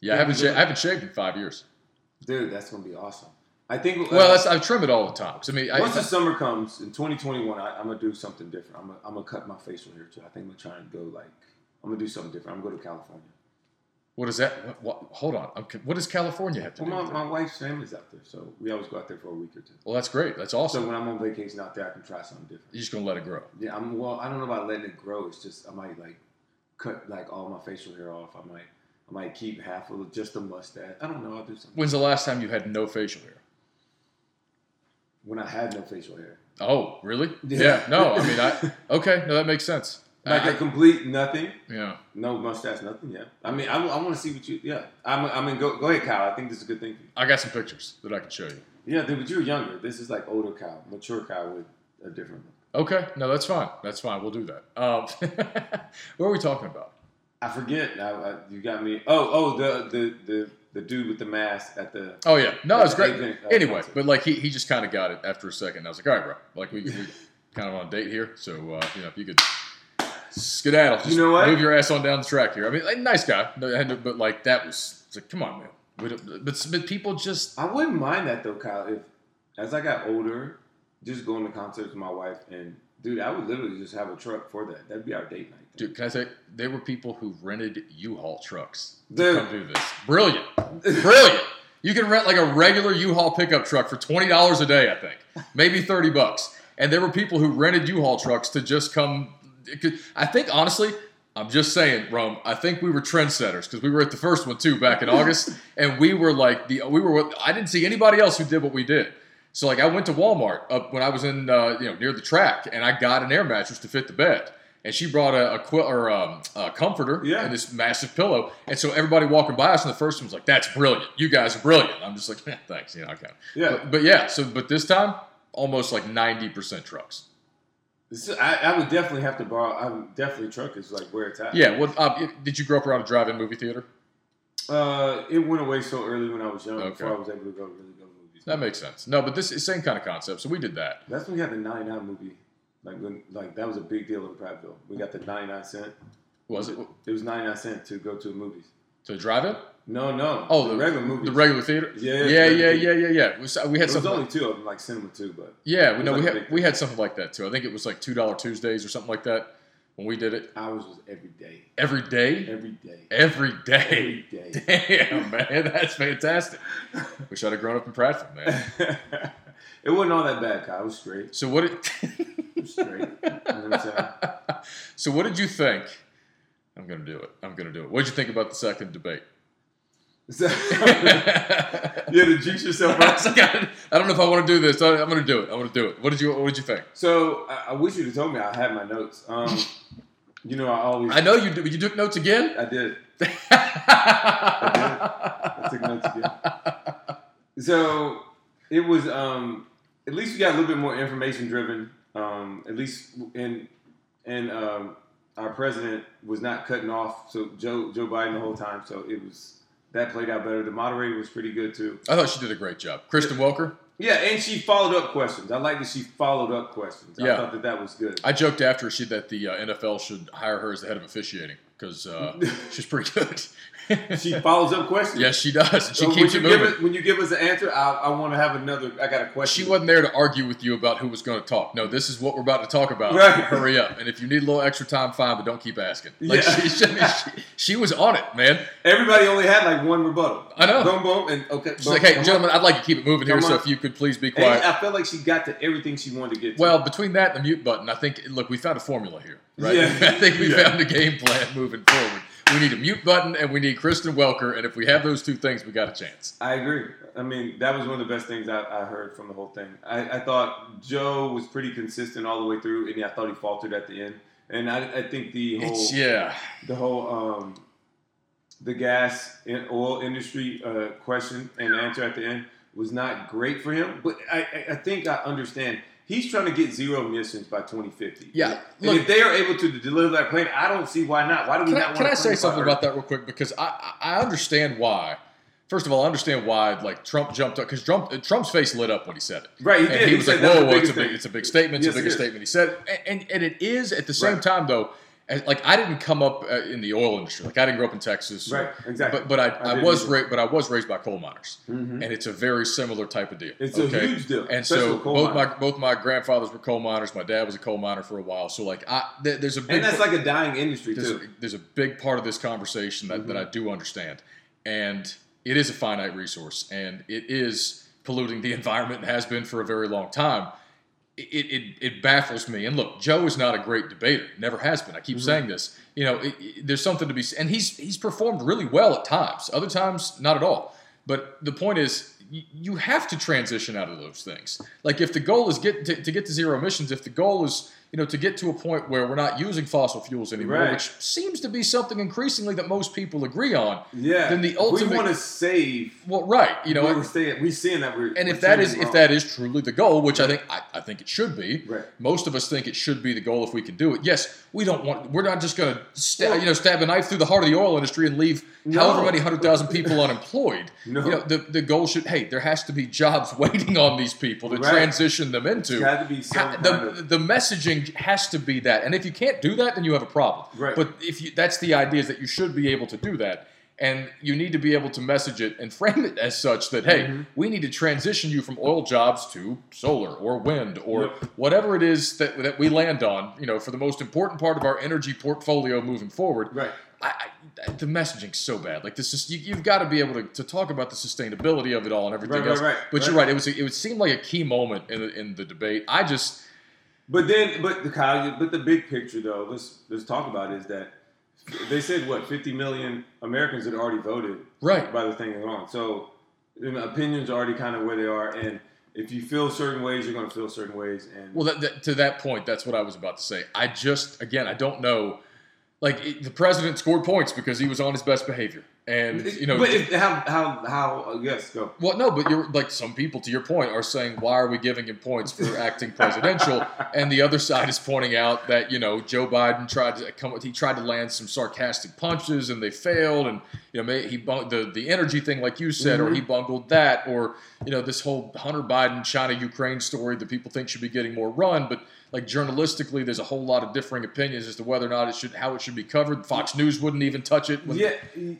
Yeah, I Yeah, haven't do. sha- I haven't shaved in five years. dude. That's gonna be awesome. I think. uh, Well, that's, I trim it all the time. I mean, I, once the summer comes in 2021, I, I'm gonna do something different. I'm gonna, I'm gonna cut my facial hair too. I think I'm gonna try and go like. I'm gonna do something different. I'm gonna go to California. What is that? What, what, hold on. I'm, what does California have to Well, do my, my wife's family's out there, so we always go out there for a week or two. Well, that's great. That's awesome. So when I'm on vacation out there, I can try something different. You're just gonna let it grow. Yeah, I'm. Well, I don't know about letting it grow. It's just I might like cut like all my facial hair off. I might. I might keep half of just a mustache. I don't know. I'll do something. When's the last time you had no facial hair? When I had no facial hair, Oh, really? [laughs] Yeah. Yeah. No, I mean, I okay. No, that makes sense. Like I- a complete nothing, yeah. no mustache, nothing. Yeah. I mean, I, want to see what you. Yeah. I'm. I mean, go go ahead, Kyle. I think this is a good thing you. I got some pictures that I can show you. Yeah, dude, but you're younger. This is like older Kyle, mature Kyle with a different look. Okay. No, that's fine. That's fine. We'll do that. Um, [laughs] what are we talking about? I forget. I, I, you got me. Oh, oh, the the the the dude with the mask at the. Oh yeah. No, it's great. Adrian, uh, Anyway, concert. but like he, he just kind of got it after a second. I was like, all right, bro. Like we, we [laughs] kind of on a date here, so uh, you know if you could skedaddle, just You know what? move your ass on down the track here. I mean, like, nice guy, but like that was it's like, come on, man. But but people just I wouldn't mind that though, Kyle. If as I got older, just going to concerts with my wife and dude, I would literally just have a truck for that. That'd be our date night. dude. Can I say there were people who rented U-Haul trucks to come do this? Brilliant, brilliant. You can rent like a regular U-Haul pickup truck for twenty dollars a day, I think, maybe thirty bucks. And there were people who rented U-Haul trucks to just come. Could- I think honestly, I'm just saying, Rome. I think we were trendsetters because we were at the first one too back in August, [laughs] and we were like the we were. I didn't see anybody else who did what we did. So like I went to Walmart up when I was in uh, you know near the track, and I got an air mattress to fit the bed. And she brought a, a quill or um, a comforter Yeah. and this massive pillow. And so everybody walking by us, and the first one was like, "That's brilliant! You guys are brilliant." I'm just like, "Man, thanks." You know, I kind of. Yeah. But, but yeah, so but this time, almost like ninety percent trucks. Is- I, I would definitely have to borrow. I would definitely truck is like where it's at. Yeah. Well, uh, did you grow up around a drive-in movie theater? Uh, it went away so early when I was young Okay. before I was able to go really go to movies. That makes sense. No, but this is same kind of concept. So we did that. That's when we had the 99 movie. Like when like that was a big deal in Prattville. We got the 99 cent. Was it It was 99 cent to go to the movies. to drive-in? No, no. Oh, the, regular movie. The regular theater? Yeah, Yeah, yeah, yeah, yeah, yeah. We, we had something. only two of them, like cinema two, but yeah, we know we had we had something like that too. I think it was like two dollar Tuesdays or something like that when we did it ours was every day, every day. every day, Every day. every day. Damn, man, that's fantastic. [laughs] Wish I'd have grown up in Prattville, man. [laughs] it wasn't all that bad, Kyle. It was straight. So what? Did, It was straight. [laughs] you know what I'm saying? so what did you think? I'm gonna do it. I'm gonna do it. What did you think about the second debate? So, [laughs] you had to juice yourself up. was like, I I don't know if I want to do this. I- I'm gonna do it. I'm gonna do it. What did you What did you think? So I, I wish you'd have told me I had my notes. Um, you know, I always I know you. did- You took notes again. I did. [laughs] I took notes again. So it was um, at least we got a little bit more information driven. Um, at least in and um, our president was not cutting off so Joe Joe Biden the whole time. So it was that played out better. The moderator was pretty good too. I thought she did a great job. Kristen Welker. Yeah, and she followed up questions. I like that she followed up questions. I Yeah. thought that that was good. I joked after she that the uh, NFL should hire her as the head of officiating because uh, [laughs] she's pretty good. [laughs] She follows up questions. yes, she does. She So keeps when it you give moving. us, when you give us an answer, I, I want to have another. I got a question. She wasn't there to argue with you about who was going to talk. No, this is what we're about to talk about. Right. Hurry up. And if you need a little extra time, fine, but don't keep asking. Like Yeah. she, she, she, was on it, man. Everybody only had like one rebuttal. I know. Boom, boom, and okay. She's boom, like, hey, come gentlemen, I'd like to keep it moving here, Come so if you could please be on. And quiet. I felt like she got to everything she wanted to get to. Well, between that and the mute button, I think, look, we found a formula here, right? Yeah. [laughs] I think we Yeah. found a game plan moving forward. We need a mute button and we need Kristen Welker, and if we have those two things, we got a chance. I agree. I mean, that was one of the best things I, I heard from the whole thing. I, I thought Joe was pretty consistent all the way through, and I thought he faltered at the end. And I, I think the whole It's, yeah. the whole um, the gas and oil industry uh, question and answer at the end was not great for him. But I, I- I think I understand. He's trying to get zero emissions by 2050. Yeah, And look- if they are able to deliver that plan, I don't see why not. Why do we not I, want can I say something about that real quick? Because I, I understand why. First of all, I understand why like Trump jumped up because Trump Trump's face lit up when he said it. Right, he and did. he He was like, "Whoa, whoa, it's a big, thing." it's a big statement. It's Yes, the it statement." He said, and, and, and it is at the same Right. time though. As- Like I didn't come up uh, in the oil industry. Like I didn't grow up in Texas. Right, exactly. But but I, I I, was raised but I was raised by coal miners, Mhm. and it's a very similar type of deal. It's okay? a huge deal. And so both miners. my both my grandfathers were coal miners. My dad was a coal miner for a while. So like I there- there's a big and that's like a dying industry there's, too. there's a big part of this conversation that, that I do understand. And it is a finite resource and it is polluting the [laughs] environment and has been for a very long time. It, it, it baffles me. And look, Joe is not a great debater. Never has been. I keep mm-hmm. saying this. You know, it, it- there's something to be, said. and he's he's performed really well at times. Other times, not at all. But the point is, you, you have to transition out of those things. Like if the goal is get to, to get to zero emissions, if the goal is you know to get to a point where we're not using fossil fuels anymore, Right. which seems to be something increasingly that most people agree on. Yeah. then the ultimate we want to save. Well, right, you know, we're staying. We seeing that we're. and we're if that is if that is truly the goal, which I think I, I think it should be, Right. most of us think it should be the goal if we can do it. Yes, we don't want. We're not just going to stab, Well- you know stab a knife through the heart of the oil industry and leave No. however many hundred thousand people unemployed. No. You know, the the goal should. Hey, there has to be jobs [laughs] waiting on these people to Right. transition them into. It's to be some Ha- the, of. the messaging has to be that, and if you can't do that, then you have a problem. Right. But if you, that's the idea is that you should be able to do that, and you need to be able to message it and [laughs] frame it as such that hey, Mm-hmm. we need to transition you from oil jobs to solar or wind or Yep. whatever it is that that we land on. You know, for the most important part of our energy portfolio moving forward. Right. I, I, the messaging's so bad. Like this is you, you've got to be able to, to talk about the sustainability of it all and everything Right, right, else. right, but you're right. right. It was it would seem like a key moment in the, in the debate. I just But then, but the Kyle, but the big picture though, let's let's talk about is that they said what 50 million Americans had already voted right. by the thing is on. So you know, opinions are already kind of where they are, and if you feel certain ways, you're going to feel certain ways. And Well, that, that, to that point, that's what I was about to say. I just, again, I don't know. Like it, the president scored points because he was on his best behavior, and you know, but if, how how how? Uh, yes, go. well, no, but you're like some people, to your point, are saying, why are we giving him points for acting presidential? [laughs] And the other side is pointing out that you know Joe Biden tried to come, he tried to land some sarcastic punches and they failed, and you know may- he bung- the the energy thing, like you said, or he bungled that, or you know this whole Hunter Biden China Ukraine story that people think should be getting more run, but like journalistically, there's a whole lot of differing opinions as to whether or not it should how it should be covered. Fox News wouldn't even touch it. Yeah,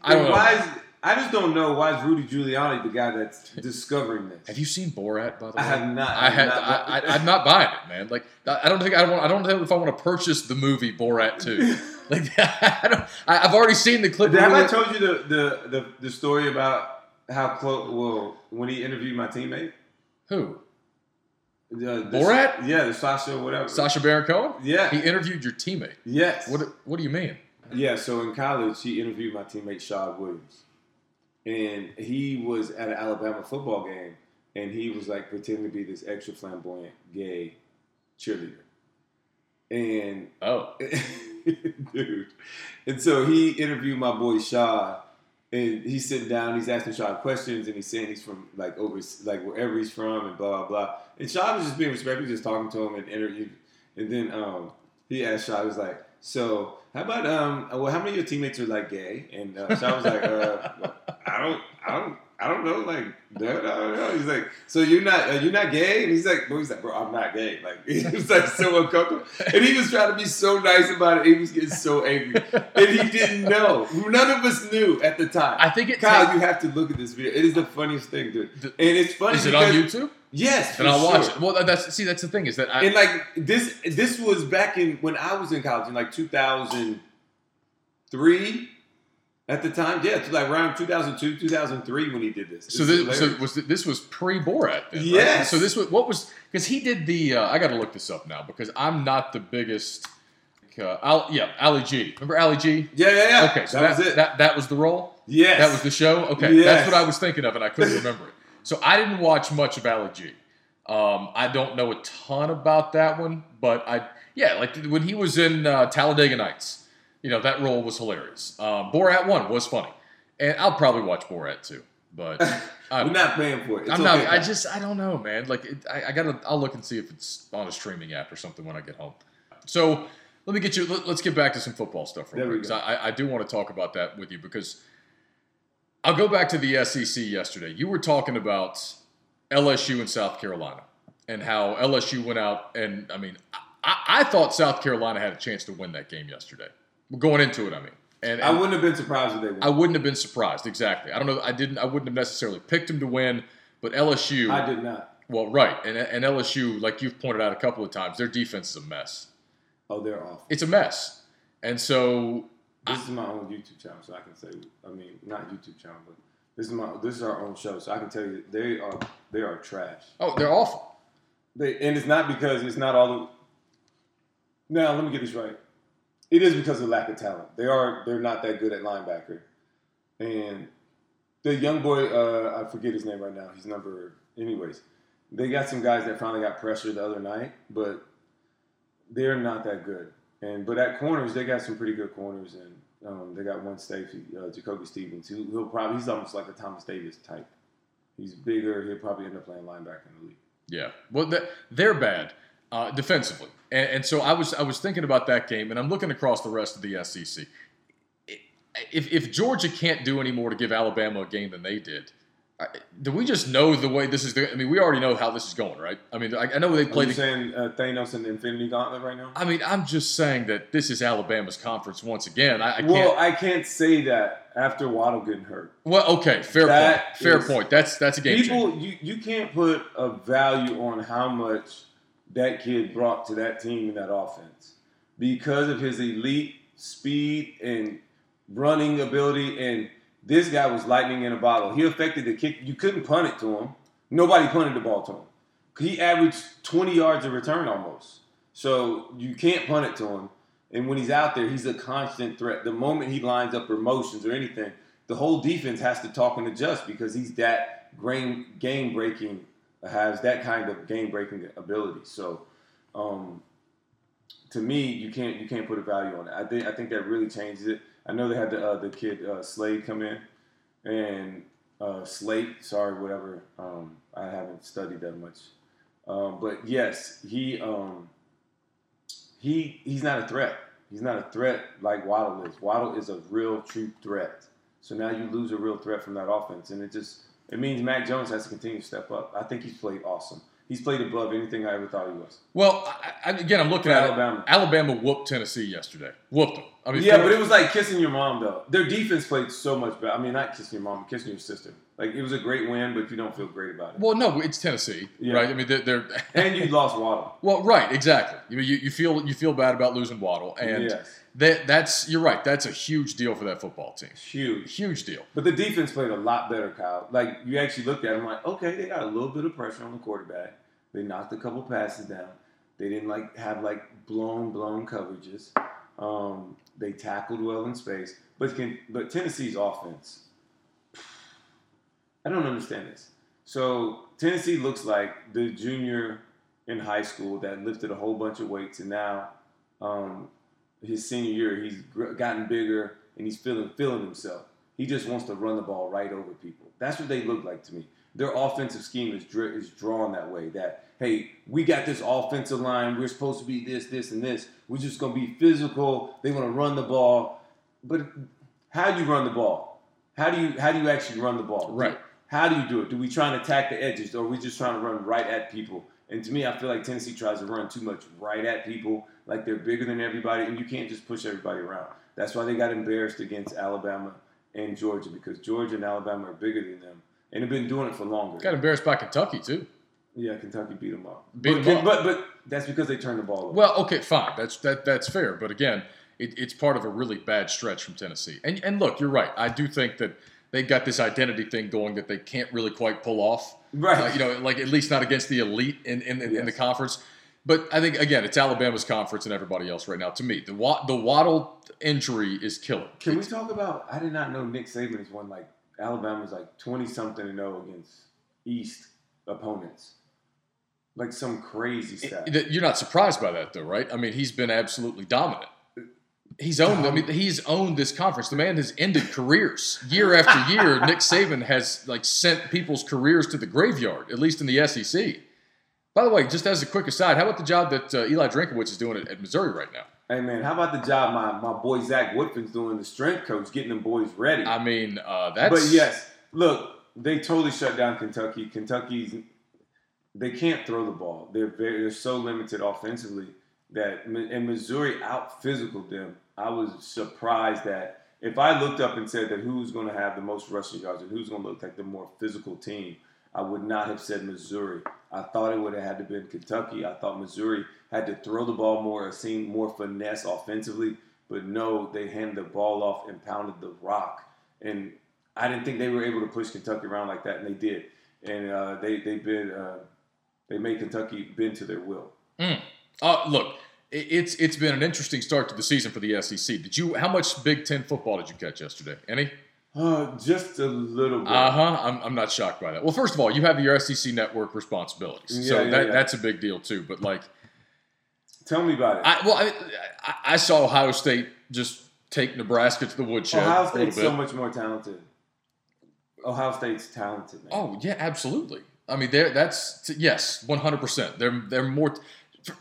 I don't know. Why is, I just don't know why is Rudy Giuliani the guy that's discovering this. Have you seen Borat? By the way, I have not. I I had. have. I, I, I'm not buying it, man. Like, I I don't think I want. I don't know if I want to purchase the movie Borat too. [laughs] Like, [laughs] I don't, I, I've already seen the clip. Have I told you the, the, the, the story about how close? Well, when he interviewed my teammate, Who? The, the, Borat? Yeah, the Sacha whatever. Sacha Baron Cohen? Yeah. He interviewed your teammate. yes. What What do you mean? Yeah, so in college, he interviewed my teammate Shaud Williams, and he was at an Alabama football game, and he was like pretending to be this extra flamboyant gay cheerleader, and Oh, [laughs] dude, and so he interviewed my boy Shaud, and he's sitting down, he's asking Shaud questions, and he's saying he's from like over like wherever he's from, and blah blah blah, and Shaud was just being respectful, just talking to him and interview, and then um, he asked Shaud, he was like. So how about um? Well, how many of your teammates are like gay? And uh, Shaud was like, uh, [laughs] I don't, I don't, I don't know. Like, I don't know. He's like, so you're not, uh, you're not gay? And he's like, bro, he's like, bro, I'm not gay. Like, [laughs] he was like so uncomfortable, and he was trying to be so nice about it. He was getting so angry, and he didn't know. None of us knew at the time. I think it. Kyle, you have to look at this video. It is the funniest thing, dude. And it's funny. is it on YouTube? Yes, for I'll watch sure. it. Well, that's see. That's the thing is that I, And like this, this was back in when I was in college in like 2003. At the time, yeah, to like around 2002, 2003 when he did this. So this, so was this was pre Borat? Then, right? So this was what was because he did the. Uh, I got to look this up now because I'm not the biggest. Uh, Al, yeah, Ali G. Remember Ali G? yeah, yeah, yeah. Okay, so that, that, was it. That that was the role. yes, That was the show. Okay, Yes. that's what I was thinking of, and I couldn't [laughs] remember it. So I didn't watch much of Ali G. Um, I don't know a ton about that one, but I yeah, like when he was in uh, Talladega Nights, you know that role was hilarious. Um, Borat one was funny, and I'll probably watch Borat too. But [laughs] I'm, not paying for it. It's I'm okay, not. I just I don't know, man. Like it, I, I gotta. I'll look and see if it's on a streaming app or something when I get home. So let me get you. Let, us get back to some football stuff real quick. go. 'cause I, I do want to talk about that with you because I'll go back to the SEC yesterday. You were talking about LSU and South Carolina and how LSU went out and I mean I, I thought South Carolina had a chance to win that game yesterday. Going into it, I mean, and, I wouldn't have been surprised if they won. I wouldn't have been surprised. Exactly. I don't know. I didn't. I wouldn't have necessarily picked them to win, but LSU. I did not. Well, right, and and LSU, like you've pointed out a couple of times, their defense is a mess. Oh, they're awful. It's a mess, and so This is my own YouTube channel, so I can say. I mean, not YouTube channel, but this is my this is our own show, so I can tell you they are they are trash. oh, they're awful. They and it's not because it's not all. The, now let me get this right. It is because of lack of talent. They are they're not that good at linebacker, and the young boy uh, I forget his name right now. He's number anyways. They got some guys that finally got pressure the other night, but they're not that good. And but at corners they got some pretty good corners, and um, they got one safety, uh, Jacoby Stevens. Who, he'll probably he's almost like a Thomas Davis type. He's bigger. He'll probably end up playing linebacker in the league. Yeah. Well, they're bad uh, defensively, and, and so I was I was thinking about that game, and I'm looking across the rest of the SEC. If if Georgia can't do any more to give Alabama a game than they did. I- Do we just know the way this is? I mean, we already know how this is going, right? I mean, I, I know they Are played. you the- saying uh, Thanos and Infinity Gauntlet right now? I mean, I'm just saying that this is Alabama's conference once again. I, I can't. well, I can't say that after Waddle getting hurt. Well, okay, fair That point. Fair is- point. That's that's a game changer. People, you, you can't put a value on how much that kid brought to that team and that offense because of his elite speed and running ability. And this guy was lightning in a bottle. He affected the kick. You couldn't punt it to him. Nobody punted the ball to him. He averaged 20 yards of return almost. So you can't punt it to him. And when he's out there, he's a constant threat. The moment he lines up or motions or anything, the whole defense has to talk and adjust because he's that game breaking, has that kind of game breaking ability. So, um, to me, you can't you can't put a value on it. I think I think that really changes it. I know they had the uh, the kid uh, Slade come in, and uh, Slate, sorry, whatever. Um, I haven't studied that much, um, but yes, he um, he he's not a threat. He's not a threat like Waddle is. Waddle is a real true threat. So now you lose a real threat from that offense, and it just it means Mac Jones has to continue to step up. I think he's played awesome. He's played above anything I ever thought he was. Well, I, I, again, I'm looking For at Alabama. it. Alabama whooped Tennessee yesterday. Whooped them. I mean, Yeah, but it was like kissing your mom though. Their defense played so much better. I mean, not kissing your mom, kissing your sister. Like it was a great win, but you don't feel great about it. well, no, it's Tennessee, Yeah. right? I mean, they're, they're [laughs] And you lost Waddle. well, right, exactly. You, you you feel you feel bad about losing Waddle, and yes, that that's you're right. That's a huge deal for that football team. huge. Huge deal. But the defense played a lot better, Kyle. Like you actually looked at them like, okay, they got a little bit of pressure on the quarterback. They knocked a couple passes down. They didn't like have like blown blown coverages. Um, they tackled well in space. But can but Tennessee's offense, I don't understand this. So Tennessee looks like the junior in high school that lifted a whole bunch of weights, and now um, his senior year he's gotten bigger and he's feeling feeling himself. He just wants to run the ball right over people. That's what they look like to me. Their offensive scheme is is drawn that way. That hey, we got this offensive line. We're supposed to be this, this, and this. We're just gonna be physical. They want to run the ball, but how do you run the ball? How do you how do you actually run the ball? Right. How do you do it? Do we try and attack the edges, or are we just trying to run right at people? And to me, I feel like Tennessee tries to run too much right at people, like they're bigger than everybody, and you can't just push everybody around. That's why they got embarrassed against Alabama and Georgia because Georgia and Alabama are bigger than them, and have been doing it for longer. Got embarrassed by Kentucky too. Yeah, Kentucky beat them up. Beat but, 'em up. But but that's because they turned the ball over. Well, okay, fine. That's that that's fair. But again, it, it's part of a really bad stretch from Tennessee. And and look, you're right. I do think that they've got this identity thing going that they can't really quite pull off. Right. Uh, you know, like at least not against the elite in in, in, in the conference. But I think again, it's Alabama's conference and everybody else right now. To me, the the Waddle injury is killing. Can we talk about? I did not know Nick Saban has won like Alabama's like twenty something and zero against East opponents, like some crazy stuff. You're not surprised by that, though, right? I mean, he's been absolutely dominant. He's owned. I mean, he's owned this conference. The man has ended careers year after year. [laughs] Nick Saban has like sent people's careers to the graveyard, at least in the SEC. By the way, just as a quick aside, how about the job that uh, Eli Drinkwitz is doing at, at Missouri right now? Hey man, how about the job my, my boy Zach Woodfin's doing, the strength coach, getting them boys ready. I mean, uh, that's but yes, look, they totally shut down Kentucky. Kentucky's they can't throw the ball. They're very they're so limited offensively that and Missouri out physical them. I was surprised that if I looked up and said that who's going to have the most rushing yards and who's going to look like the more physical team, I would not have said Missouri. I thought it would have had to been Kentucky. I thought Missouri had to throw the ball more or seem more finesse offensively, but no, they handed the ball off and pounded the rock. And I didn't think they were able to push Kentucky around like that, and they did. And uh, they they been uh, they made Kentucky bend to their will. Uh, look, it- it's it's been an interesting start to the season for the SEC. Did you? How much Big Ten football did you catch yesterday? Any? Uh, just a little bit. Uh huh. I'm, I'm not shocked by that. Well, first of all, you have your SEC network responsibilities, so Yeah, yeah, that, yeah. that's a big deal too. But like, Tell me about it. I well, I, I, I saw Ohio State just take Nebraska to the woodshed Ohio State's so much more talented. Ohio State's talented, man. oh yeah, absolutely. I mean, there. That's yes, 100. percent They're they're more.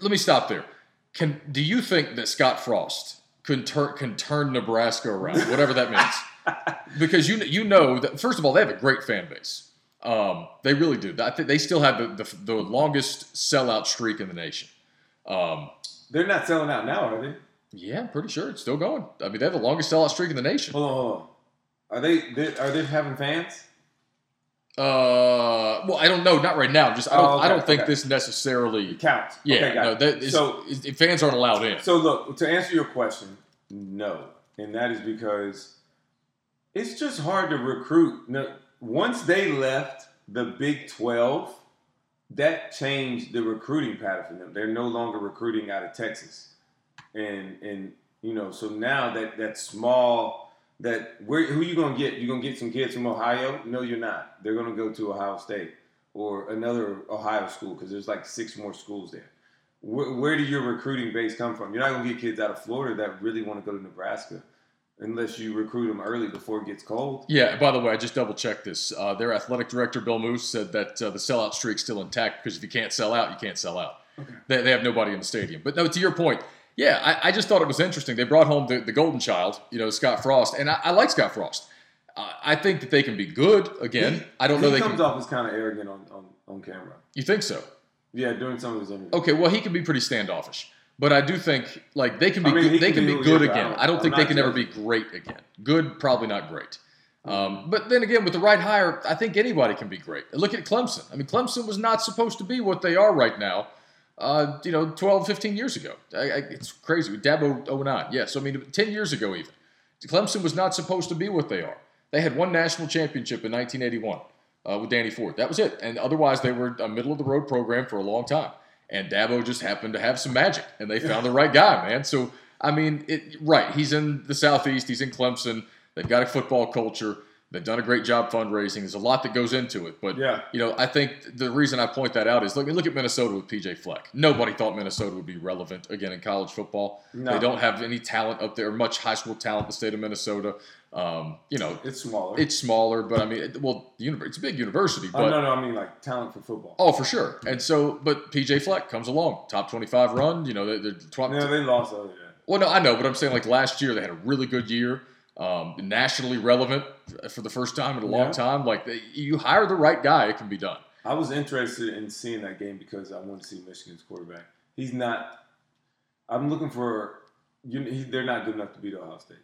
Let me stop there. Can do you think that Scott Frost can turn can turn Nebraska around, whatever that means? [laughs] because you you know that first of all they have a great fan base. Um, they really do. I think they still have the, the, the longest sellout streak in the nation. Um, They're not selling out now, are they? yeah, I'm pretty sure it's still going. I mean, they have the longest sellout streak in the nation. Hold on, hold on. Are they, they are they having fans? Uh, well, I don't know. Not right now. Just I don't. Oh, okay, I don't think okay. this necessarily. Count. Yeah, Okay, no. That is, so fans aren't allowed in. So look, to answer your question, no, and that is because it's just hard to recruit. No, once they left the Big Twelve, that changed the recruiting pattern for them. They're no longer recruiting out of Texas, and and you know, so now that that small that where who you gonna get? You gonna get some kids from Ohio? No, you're not. They're gonna go to Ohio State or another Ohio school because there's like six more schools there where, where do your recruiting base come from? You're not going to get kids out of Florida that really want to go to Nebraska unless you recruit them early before it gets cold. Yeah. By the way, I just double checked this. Uh, their athletic director Bill Moos said that uh, the sellout streak's still intact because if you can't sell out, you can't sell out. Okay. They, they have nobody in the stadium. But no, to your point, yeah, I, I just thought it was interesting. They brought home the, the golden child, you know, Scott Frost, and I, I like Scott Frost. Uh, I think that they can be good. Again, I don't know He they comes can. off as kind of arrogant on, on, on camera. You think so? Yeah, during some of his interviews. Okay, well, he can be pretty standoffish, but I do think like they can be I mean, good, they can can be good he. I again. I don't I'm think they can ever be great again. Good, probably not great. Um, but then again, with the right hire, I think anybody can be great. Look at Clemson. I mean, Clemson was not supposed to be what they are right now. Uh, you know, 12, 15 years ago. I, I, it's crazy. Dabo 09. Yes, I mean, 10 years ago even. Clemson was not supposed to be what they are. They had one national championship in 1981. uh, with Danny Ford. That was it. And otherwise, they were a middle of the road program for a long time. And Dabo just happened to have some magic, and they found the right guy, man. So I mean, it, right? He's in the southeast. He's in Clemson. They've got a football culture. They've done a great job fundraising. There's a lot that goes into it, but Yeah. you know, I think the reason I point that out is look, look at Minnesota with PJ Fleck. Nobody thought Minnesota would be relevant again in college football. No. They don't have any talent up there, much high school talent in the state of Minnesota. Um, you know, It's smaller. it's smaller, but I mean, it, well, it's a big university, oh but no, no, I mean like talent for football. oh, for sure. And so, but PJ Fleck comes along, top twenty-five run. You know, they're, they're tw- No, they lost other well, no, I know, but I'm saying like last year they had a really good year, um, nationally relevant for the first time in a long Yeah. time. Like you hire the right guy, it can be done. I was interested in seeing that game because I want to see Michigan's quarterback. He's not. I'm looking for. You, he, they're not good enough to beat Ohio State.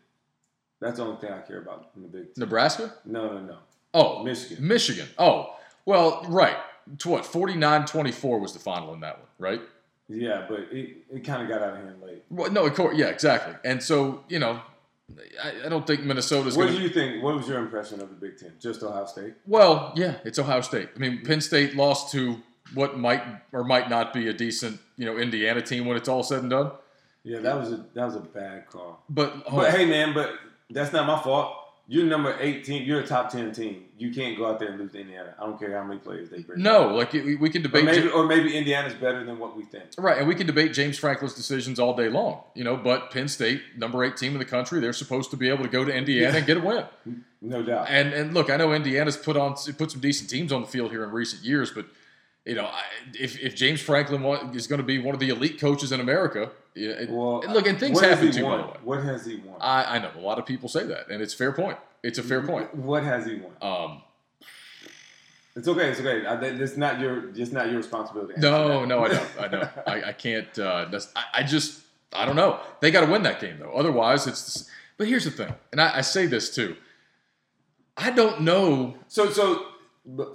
That's the only thing I care about in the Big Ten. Nebraska? No, no, no. Oh, Michigan. Michigan. Oh, well, right. To what? 49-24 was the final in that one, right? Yeah, but it, it kind of got out of hand late. Well, no, of course, yeah, exactly. And so, you know, I, I don't think Minnesota's What going do you think? What was your impression of the Big Ten? Just Ohio State? Well, yeah, it's Ohio State. I mean, Penn State lost to what might or might not be a decent, you know, Indiana team when it's all said and done. Yeah, that was a that was a bad call. But, oh. But hey, man, but that's not my fault. You're number 18. You're a top 10 team. You can't go out there and lose to Indiana. I don't care how many players they bring. no, like we we can Or debate. maybe, or maybe Indiana's better than what we think. Right, and we can debate James Franklin's decisions all day long, you know. But Penn State, number eight team in the country, they're supposed to be able to go to Indiana and get a win. [laughs] No doubt. And and look, I know Indiana's put on put some decent teams on the field here in recent years, but you know, I, if, if James Franklin is going to be one of the elite coaches in America, yeah, it, Well, look, and things happen too, won? What has he won? I, I know a lot of people say that, and it's a fair point. It's a fair point. What has he won? Um, It's okay. It's okay. I, it's not your. It's not your responsibility. no, that. no, I know, I know. [laughs] I, I can't. Uh, that's, I, I just, I don't know. They got to win that game though. Otherwise, it's. But here's the thing, and I, I say this too. I don't know So so,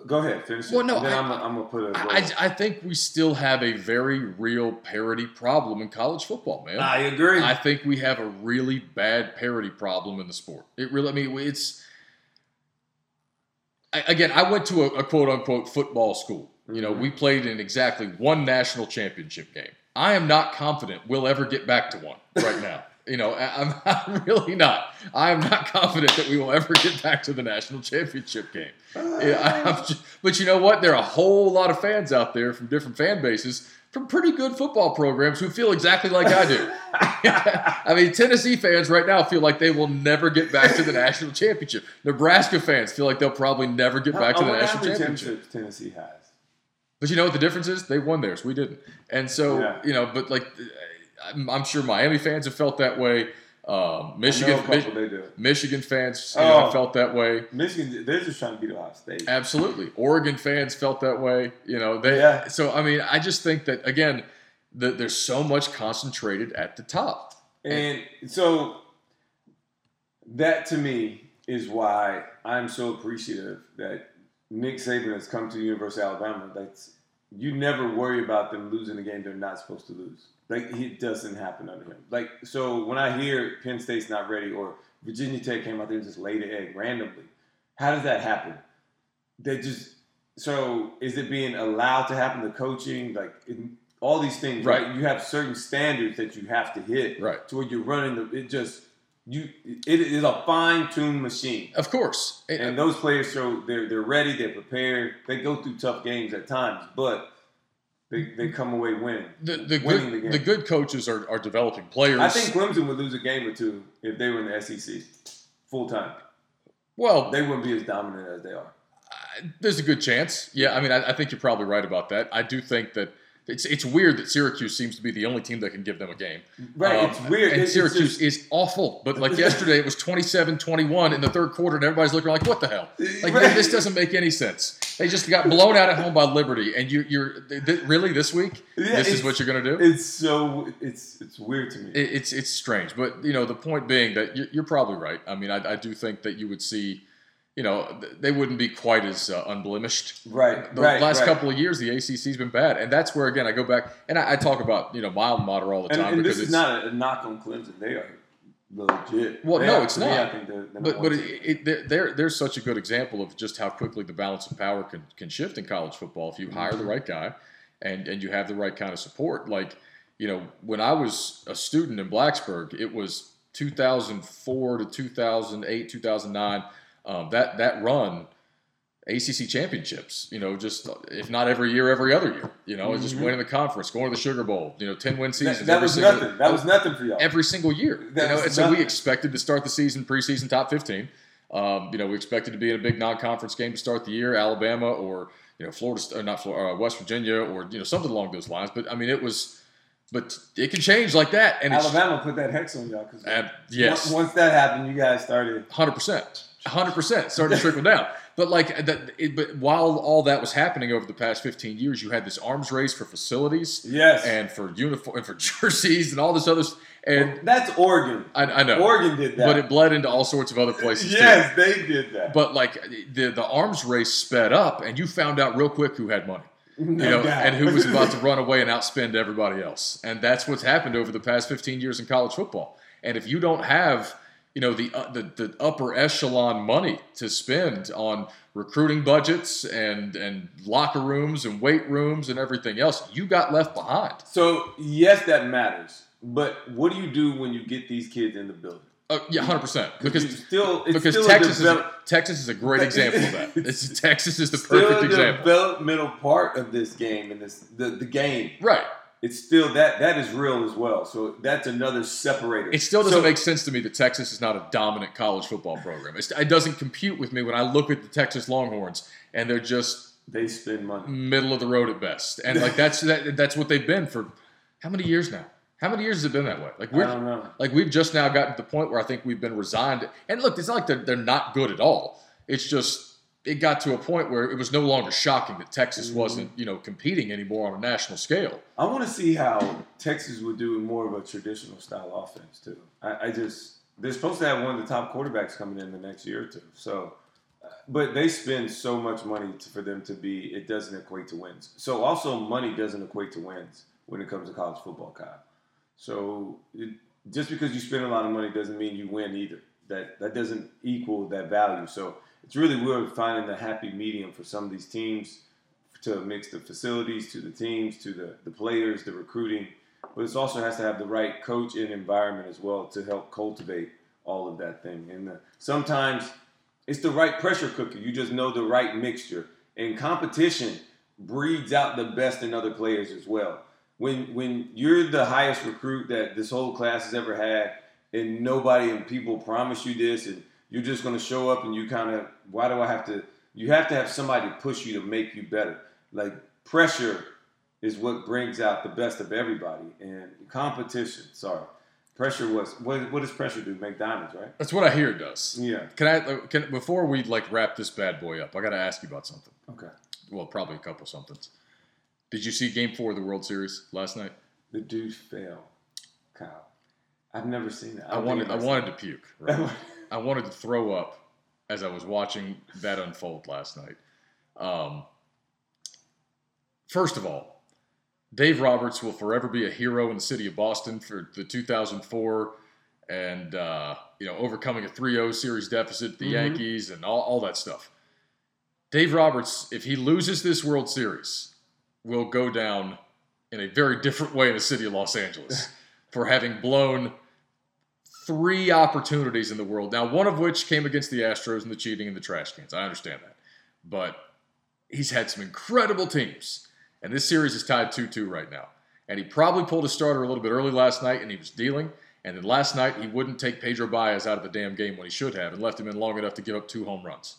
go ahead. Finish. Well, no, I- I'm, I'm gonna put a. I, I think we still have a very real parity problem in college football, man. I agree. I think we have a really bad parity problem in the sport. It really, I mean, it's. I, again, I went to a, a quote unquote football school. You know, Mhm. we played in exactly one national championship game. I am not confident we'll ever get back to one right [laughs] now. You know, I'm, [laughs] I'm really not. I am not confident that we will ever get back to the national championship game. Yeah, just- but you know what? There are a whole lot of fans out there from different fan bases from pretty good football programs who feel exactly like I do. [laughs] [laughs] I mean, Tennessee fans right now feel like they will never get back to the national championship. Nebraska fans feel like they'll probably never get back to the national championship. Tennessee has. But you know what the difference is? They won theirs. We didn't. And so, Yeah. you know, but like, I'm, I'm sure Miami fans have felt that way. Um, know Michigan, a couple they do. Michigan fans you know, Oh. have felt that way. Michigan, they're just trying to beat Ohio State. Absolutely. Oregon fans felt that way. You know, they. Yeah. So I mean, I just think that again, that there's so much concentrated at the top. And so that to me is why I'm so appreciative that Nick Saban has come to the University of Alabama. That's you never worry about them losing a game they're not supposed to lose. Like it doesn't happen under him. Like so when I hear Penn State's not ready or Virginia Tech came out there and just laid an egg randomly, how does that happen? They just so is it being allowed to happen? The coaching, like it, all these things, Right. right. You have certain standards that you have to hit Right. to where you're running the it just you it is a fine tuned machine. Of course. And those players show they're they're ready, they're prepared. They go through tough games at times, but they, they come away winning. the, the winning good the game. the good coaches are, are developing players. I think Clemson would lose a game or two if they were in the SEC full time. well, They wouldn't be as dominant as they are. I- there's a good chance. Yeah, I mean, I, I think you're probably right about that. I do think that it's it's weird that Syracuse seems to be the only team that can give them a game. Right, Um, it's weird. And It's- it's Syracuse just- is awful. But like [laughs] yesterday, it was 27-21 in the third quarter, and everybody's looking like, "What the hell? Like Right. this doesn't make any sense." They just got blown out at home by Liberty, and you, you're th- th- really this week. Yeah, this is what you're gonna do. It's so it's it's weird to me. It, it's it's strange, but you know the point being that you're, you're probably right. I mean, I, I do think that you would see, you know, they wouldn't be quite as uh, unblemished. right, The right. last right. couple of years, the ACC's been bad, and that's where again I go back and I, I talk about you know mild mater all the time and because this is it's not a, knock on Clemson. They are legit. Well, They no, are- it's not. They're, they're But but it, it, there- there there's such a good example of just how quickly the balance of power can can shift in college football if you hire Mm-hmm. the right guy and and you have the right kind of support. Like you know, when I was a student in Blacksburg, it was 2004 to 2008, 2009. Um, that that run. ACC championships, you know, just if not every year, every other year, you know, just Mhm. winning the conference, going to the Sugar Bowl, you know, ten win seasons. that, that was single- nothing. That was nothing for y'all. every single year. That you know, and so we expected to start the season preseason top 15. Um, you know, we expected to be in a big non-conference game to start the year, Alabama or you know Florida, or not Florida, uh, West Virginia, or you know something along those lines. But I mean, it was, but it can change like that, and Alabama put that hex on y'all because and yes, once that happened, you guys started. hundred percent, hundred percent, starting to trickle down. But like that, it, but while all that was happening over the past 15 years, you had this arms race for facilities Yes, and for uniform and for [laughs] jerseys and all this other. And that's Oregon. I, I know, Oregon did that. but it bled into all sorts of other places too. yes, they did that. But like the the arms race sped up, and you found out real quick who had money, no you know, doubt. and who was about to [laughs] run away and outspend everybody else. And that's what's happened over the past 15 years in college football. And if you don't have, you know, the uh, the, the upper echelon money to spend on recruiting budgets and and locker rooms and weight rooms and everything else, you got left behind. So yes, that matters. But what do you do when you get these kids in the building? Uh, yeah, hundred percent. Because still it's because still Texas a is a, Texas is a great example of that. [laughs] It's, Texas is the perfect a example. developmental part of this game and this the, the game. Right. It's still that that is real as well. So that's another separator. It still doesn't So- make sense to me that Texas is not a dominant college football program. It's, it doesn't compute with me when I look at the Texas Longhorns and they're just they spend money. middle of the road at best. And like [laughs] that's that, that's what they've been for how many years now? How many years has it been that way? Like we're don't know. like we've just now gotten to the point where I think we've been resigned. And look, it's not like they're, they're not good at all. It's just it got to a point where it was no longer shocking that Texas Mhm. wasn't you know competing anymore on a national scale. I want to see how Texas would do more of a traditional style offense too. I, I just they're supposed to have one of the top quarterbacks coming in the next year or two. So, uh, but they spend so much money to, for them to be. It doesn't equate to wins. So also money doesn't equate to wins when it comes to college football, Kyle. So it, just because you spend a lot of money doesn't mean you win either. That that doesn't equal that value. So it's really weird finding the happy medium for some of these teams to mix the facilities to the teams to the, the players, the recruiting. But it also has to have the right coach and environment as well to help cultivate all of that thing. And uh, sometimes it's the right pressure cooker. You just know the right mixture. And competition breeds out the best in other players as well. When when you're the highest recruit that this whole class has ever had, and nobody and people promise you this, and you're just going to show up and you kind of, why do I have to? You have to have somebody push you to make you better. Like pressure is what brings out the best of everybody, and competition. Sorry, pressure was what? What does pressure do? Make diamonds, right? That's what I hear it does. Yeah. Can I uh, can before we like wrap this bad boy up? I got to ask you about something. Okay. Well, probably a couple somethings. Did you see Game Four of the World Series last night? The dude fell, Kyle. I've never seen that. I, don't wanted I wanted to puke. Right? [laughs] I wanted to throw up as I was watching that unfold last night. Um, first of all, Dave Roberts will forever be a hero in the city of Boston for the 2004 and uh, you know overcoming a 3-0 series deficit, the Mhm. Yankees, and all, all that stuff. Dave Roberts, if he loses this World Series, will go down in a very different way in the city of Los Angeles [laughs] for having blown three opportunities in the world. Now, one of which came against the Astros and the cheating and the trash cans. I understand that. But he's had some incredible teams. And this series is tied 2 2 right now. And he probably pulled his starter a little bit early last night and he was dealing. And then last night, he wouldn't take Pedro Baez out of the damn game when he should have and left him in long enough to give up two home runs.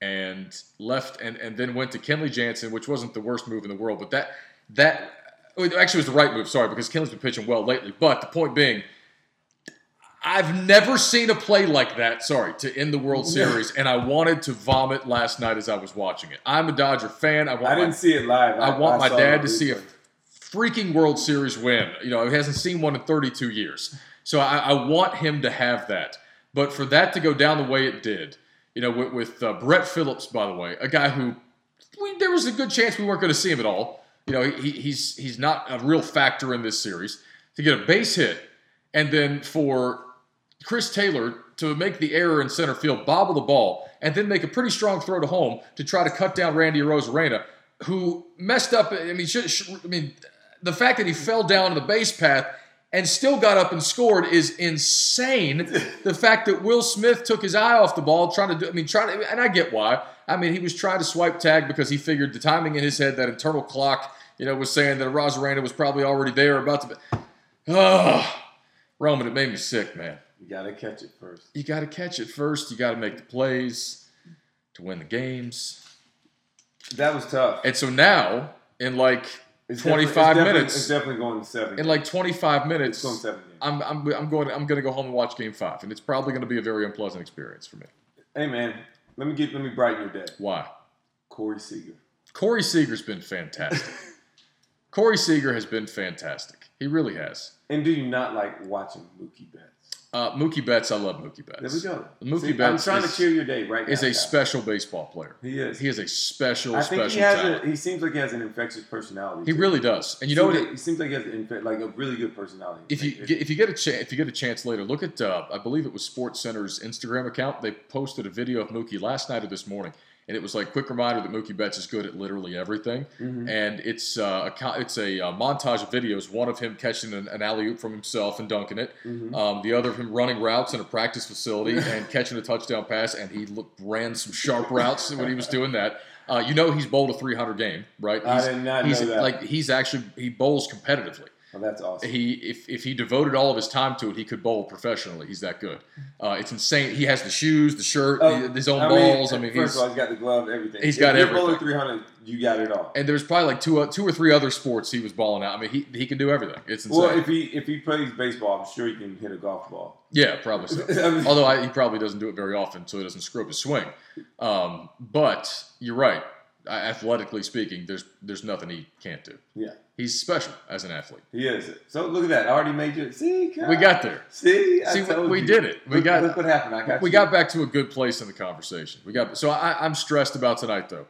And left and, and then went to Kenley Jansen, which wasn't the worst move in the world, but that that oh, actually was the right move, sorry, because Kenley's been pitching well lately. But the point being, I've never seen a play like that, sorry, to end the World Series, and I wanted to vomit last night as I was watching it. I'm a Dodger fan. I want I didn't see it live. I want my dad to see a freaking World Series win. You know, he hasn't seen one in 32 years. So I, I want him to have that. But for that to go down the way it did, you know, with, with uh, Brett Phillips, by the way, a guy who we, there was a good chance we weren't going to see him at all. You know, he, he's he's not a real factor in this series. To get a base hit and then for Chris Taylor to make the error in center field, bobble the ball, and then make a pretty strong throw to home to try to cut down Randy Arozarena, who messed up. I mean, should, should, I mean, the fact that he fell down in the base path and still got up and scored is insane. [laughs] the fact that Will Smith took his eye off the ball, trying to do, I mean, trying to, and I get why. I mean, he was trying to swipe tag because he figured the timing in his head, that internal clock, you know, was saying that Arozarena was probably already there, about to. Be, oh, Roman, it made me sick, man. You got to catch it first. You got to catch it first. You got to make the plays to win the games. That was tough. And so now, in like It's 25 it's minutes. It's definitely going to seven. in like 25 minutes, it's going seven. games. I'm, I'm, I'm going I'm going to go home and watch Game Five, and it's probably going to be a very unpleasant experience for me. Hey man, let me get let me brighten your day. Why? Corey Seager. Corey Seager's been fantastic. [laughs] Corey Seager has been fantastic. He really has. And do you not like watching Mookie Betts? Uh, Mookie Betts, I love Mookie Betts. There we go. Mookie See, Betts I'm trying is- to cheer your day right now. Is a guys. special baseball player. He is. He is a special, I think special he has talent. a. He seems like he has an infectious personality. he too. really does. And you know what? Like- He seems like he has an like a really good personality. if you get, if you get a chance if you get a chance later, look at uh, I believe it was SportsCenter's Instagram account. They posted a video of Mookie last night or this morning, and it was like quick reminder that Mookie Betts is good at literally everything. Mhm. And it's uh, a it's a uh, montage of videos. One of him catching an, an alley oop from himself and dunking it. Mhm. Um, the other of him running routes in a practice facility [laughs] and catching a touchdown pass. And he looked, ran some sharp routes when he was doing that. Uh, you know he's bowled a 300 game, right? I He's, did not know that. like he's actually he bowls competitively Oh, that's awesome. he if, if he devoted all of his time to it, he could bowl professionally. He's that good. Uh, it's insane. He has the shoes, the shirt, Oh, his own I balls. I mean, first he's, of all, he's got the glove, everything. he's If got you're everything. bowling 300, you got it all. and there's probably like two uh, two or three other sports he was balling out. I mean, he, he can do everything. It's insane. Well, if he if he plays baseball, I'm sure he can hit a golf ball. yeah, probably so. [laughs] I mean- Although I, he probably doesn't do it very often, so he doesn't screw up his swing. Um, but you're right. Athletically speaking, there's there's nothing he can't do. Yeah, He's special as an athlete. he is. So look at that. I already made you. See, Kyle. We got there. See, I See, we- we did it. We Look- got- Look what happened. I got We you. got back to a good place in the conversation. We got so I, I'm stressed about tonight though.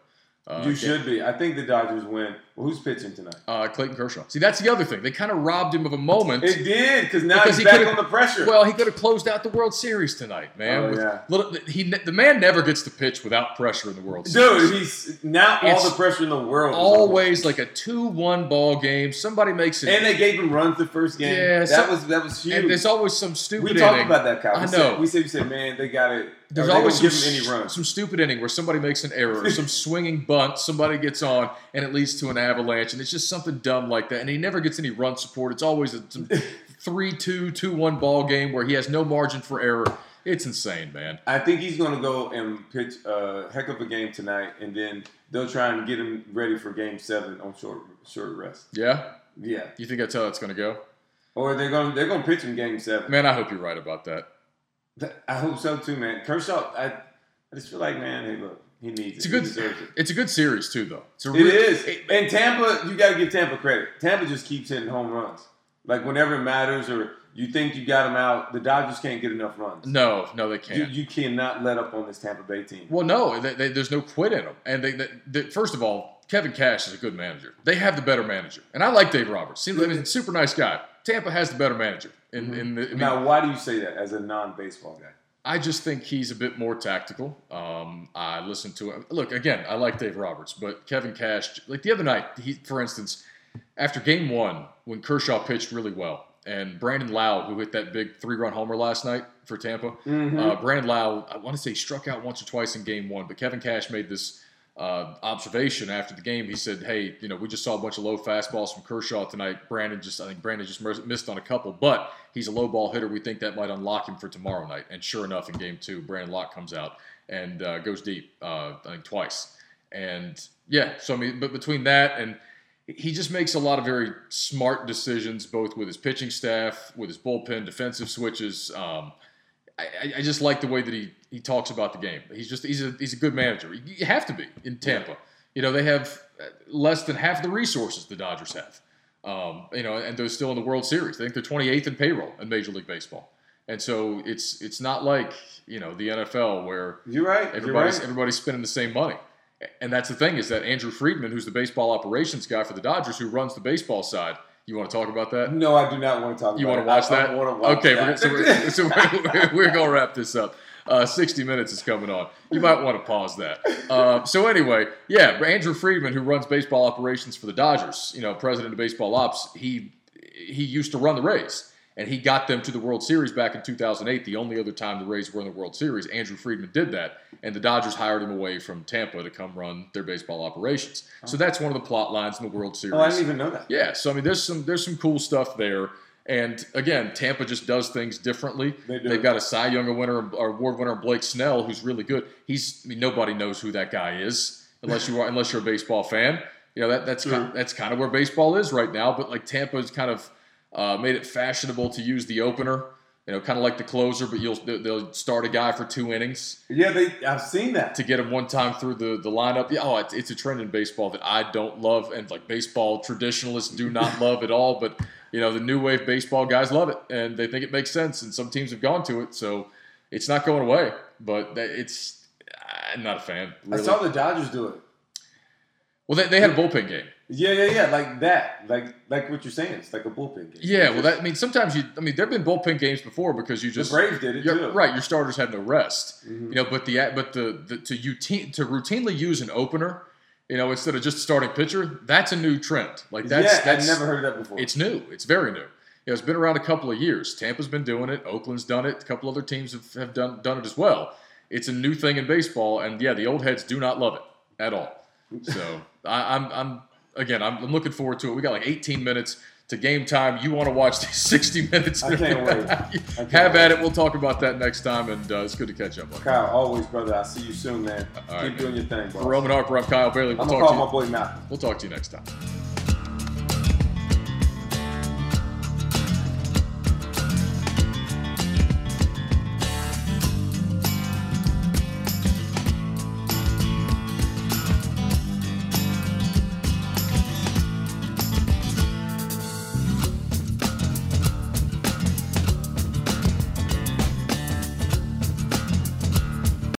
Uh, You should be. I think the Dodgers win. Well, who's pitching tonight? uh, Clayton Kershaw. See, that's the other thing. They kind of robbed him of a moment. It did because now Because he's he back on the pressure. well, he could have closed out the World Series tonight, man. Oh, With yeah. little, he, the man never gets to pitch without pressure in the World Series. Dude, he's now all It's the pressure in the world. is on him. Always like a two-one ball game. Somebody makes it, And they gave him runs the first game. Yeah, that some- was that was huge. and there's always some stupid we talked about that, Kyle. I We know. Said, we said, we said, man, they got it. There's always some, give any runs. some stupid inning where somebody makes an error some [laughs] swinging bunt, somebody gets on, and it leads to an avalanche, and it's just something dumb like that. And he never gets any run support. It's always a some [laughs] 3 2, 2 1 ball game where he has no margin for error. It's insane, man. I think he's going to go and pitch a heck of a game tonight, and then they'll try and get him ready for Game Seven on short short rest. Yeah? Yeah, You think that's how it's going to go? or they're going to they're going to pitch him Game Seven. Man, I hope you're right about that. [laughs] I hope so too, man. Kershaw, I, I just feel like, man, hey, look, he needs It's a good- it. It's a good series, too, though. It's a It re- is. it- and Tampa, you got to give Tampa credit. Tampa just keeps hitting home runs. Like whenever it matters, or you think you got them out, the Dodgers can't get enough runs. no, no, they can't. you cannot let up on this Tampa Bay team. Well, no, they, they, there's no quit in them. And they, they, first of all, Kevin Cash is a good manager. They have the better manager, and I like Dave Roberts. Seems like a super nice guy. Tampa has the better manager. In, mm-hmm. in the, I, mean, now, why do you say that as a non-baseball guy? I just think he's a bit more tactical. Um, I listen to him. Look, again, I like Dave Roberts, but Kevin Cash, like the other night, he, for instance, after Game One, when Kershaw pitched really well, and Brandon Lowe, who hit that big three-run homer last night for Tampa, Mm-hmm. Uh, Brandon Lowe, I want to say struck out once or twice in game one, but Kevin Cash made this uh, observation after the game. He said, "Hey, you know, we just saw a bunch of low fastballs from Kershaw tonight. Brandon just, I think Brandon just missed on a couple, but he's a low ball hitter. We think that might unlock him for tomorrow night." And sure enough, in game two, Brandon Lowe comes out and uh, goes deep, uh, I think twice. And yeah, so I mean, but between that and he just makes a lot of very smart decisions, both with his pitching staff, with his bullpen, defensive switches. Um, I, I- just like the way that he, he talks about the game. He's just he's a he's a good manager. You have to be in Tampa. You know they have uh, less than half the resources the Dodgers have. Um, you know, and they're still in the World Series. I think they're 28th in payroll in Major League Baseball. And so it's it's not like you know the NFL where You're right. You're Everybody's right. everybody's spending the same money. And that's the thing is that Andrew Friedman, who's the baseball operations guy for the Dodgers, who runs the baseball side, You want to talk about that? No, I do not want to talk. You about want to watch that? I want to watch okay, that. We're, so, we're, so we're, [laughs] [laughs] we're gonna wrap this up. Uh, 60 minutes is coming on. You might want to pause that. Uh, so anyway, yeah, Andrew Friedman, who runs baseball operations for the Dodgers, you know, president of baseball ops, he he used to run the Rays. And he got them to the World Series back in 2008, the only other time the Rays were in the World Series. Andrew Friedman did that, and the Dodgers hired him away from Tampa to come run their baseball operations. So oh. that's one of the plot lines in the World Series. oh, I didn't even know that. Yeah, so I mean, there's some there's some cool stuff there. And again, Tampa just does things differently. They do. They've got a Cy Young winner, or award winner, Blake Snell, who's really good. He's I mean, nobody knows who that guy is unless you are unless you're a baseball fan. You know that that's kind, that's kind of where baseball is right now. But like Tampa is kind of uh, made it fashionable to use the opener. You know, kind of like the closer, but you'll they'll start a guy for two innings Yeah, they. I've seen that. to get him one time through the, the lineup. Yeah, oh, it's, it's a trend in baseball that I don't love, and like baseball traditionalists do not love at all. But you know, the new wave baseball guys love it, and they think it makes sense, and some teams have gone to it, so it's not going away. But it's I'm not a fan. I saw the Dodgers do it. well, they, they had a bullpen game. Yeah, yeah, yeah, like that, like like what you're saying. It's like a bullpen game. Yeah, well, that I mean, sometimes you. I mean, there've been bullpen games before because you the just Braves did it too. right. Your starters had no rest. Mhm. You know, but the but the, the to routine to routinely use an opener, you know, instead of just starting pitcher, that's a new trend. Like that's yeah, that's I've never heard of that before. it's new. It's very new. You know, it's been around a couple of years. Tampa's been doing it. Oakland's done it. A couple other teams have, have done done it as well. It's a new thing in baseball, and yeah, the old heads do not love it at all. So [laughs] I, I'm I'm again I'm, I'm looking forward to it. We got like 18 minutes to game time. You want to watch these [laughs] 60 minutes? I can't [laughs] wait. I can't Have wait. at it. We'll talk about that next time, and uh, it's good to catch up. on. Kyle, always, brother. I'll see you soon, man. All Keep right, doing your thing, bro. For Roman Harper, I'm Kyle Bailey. We'll I'm talk gonna you. my boy Malcolm. We'll talk to you next time.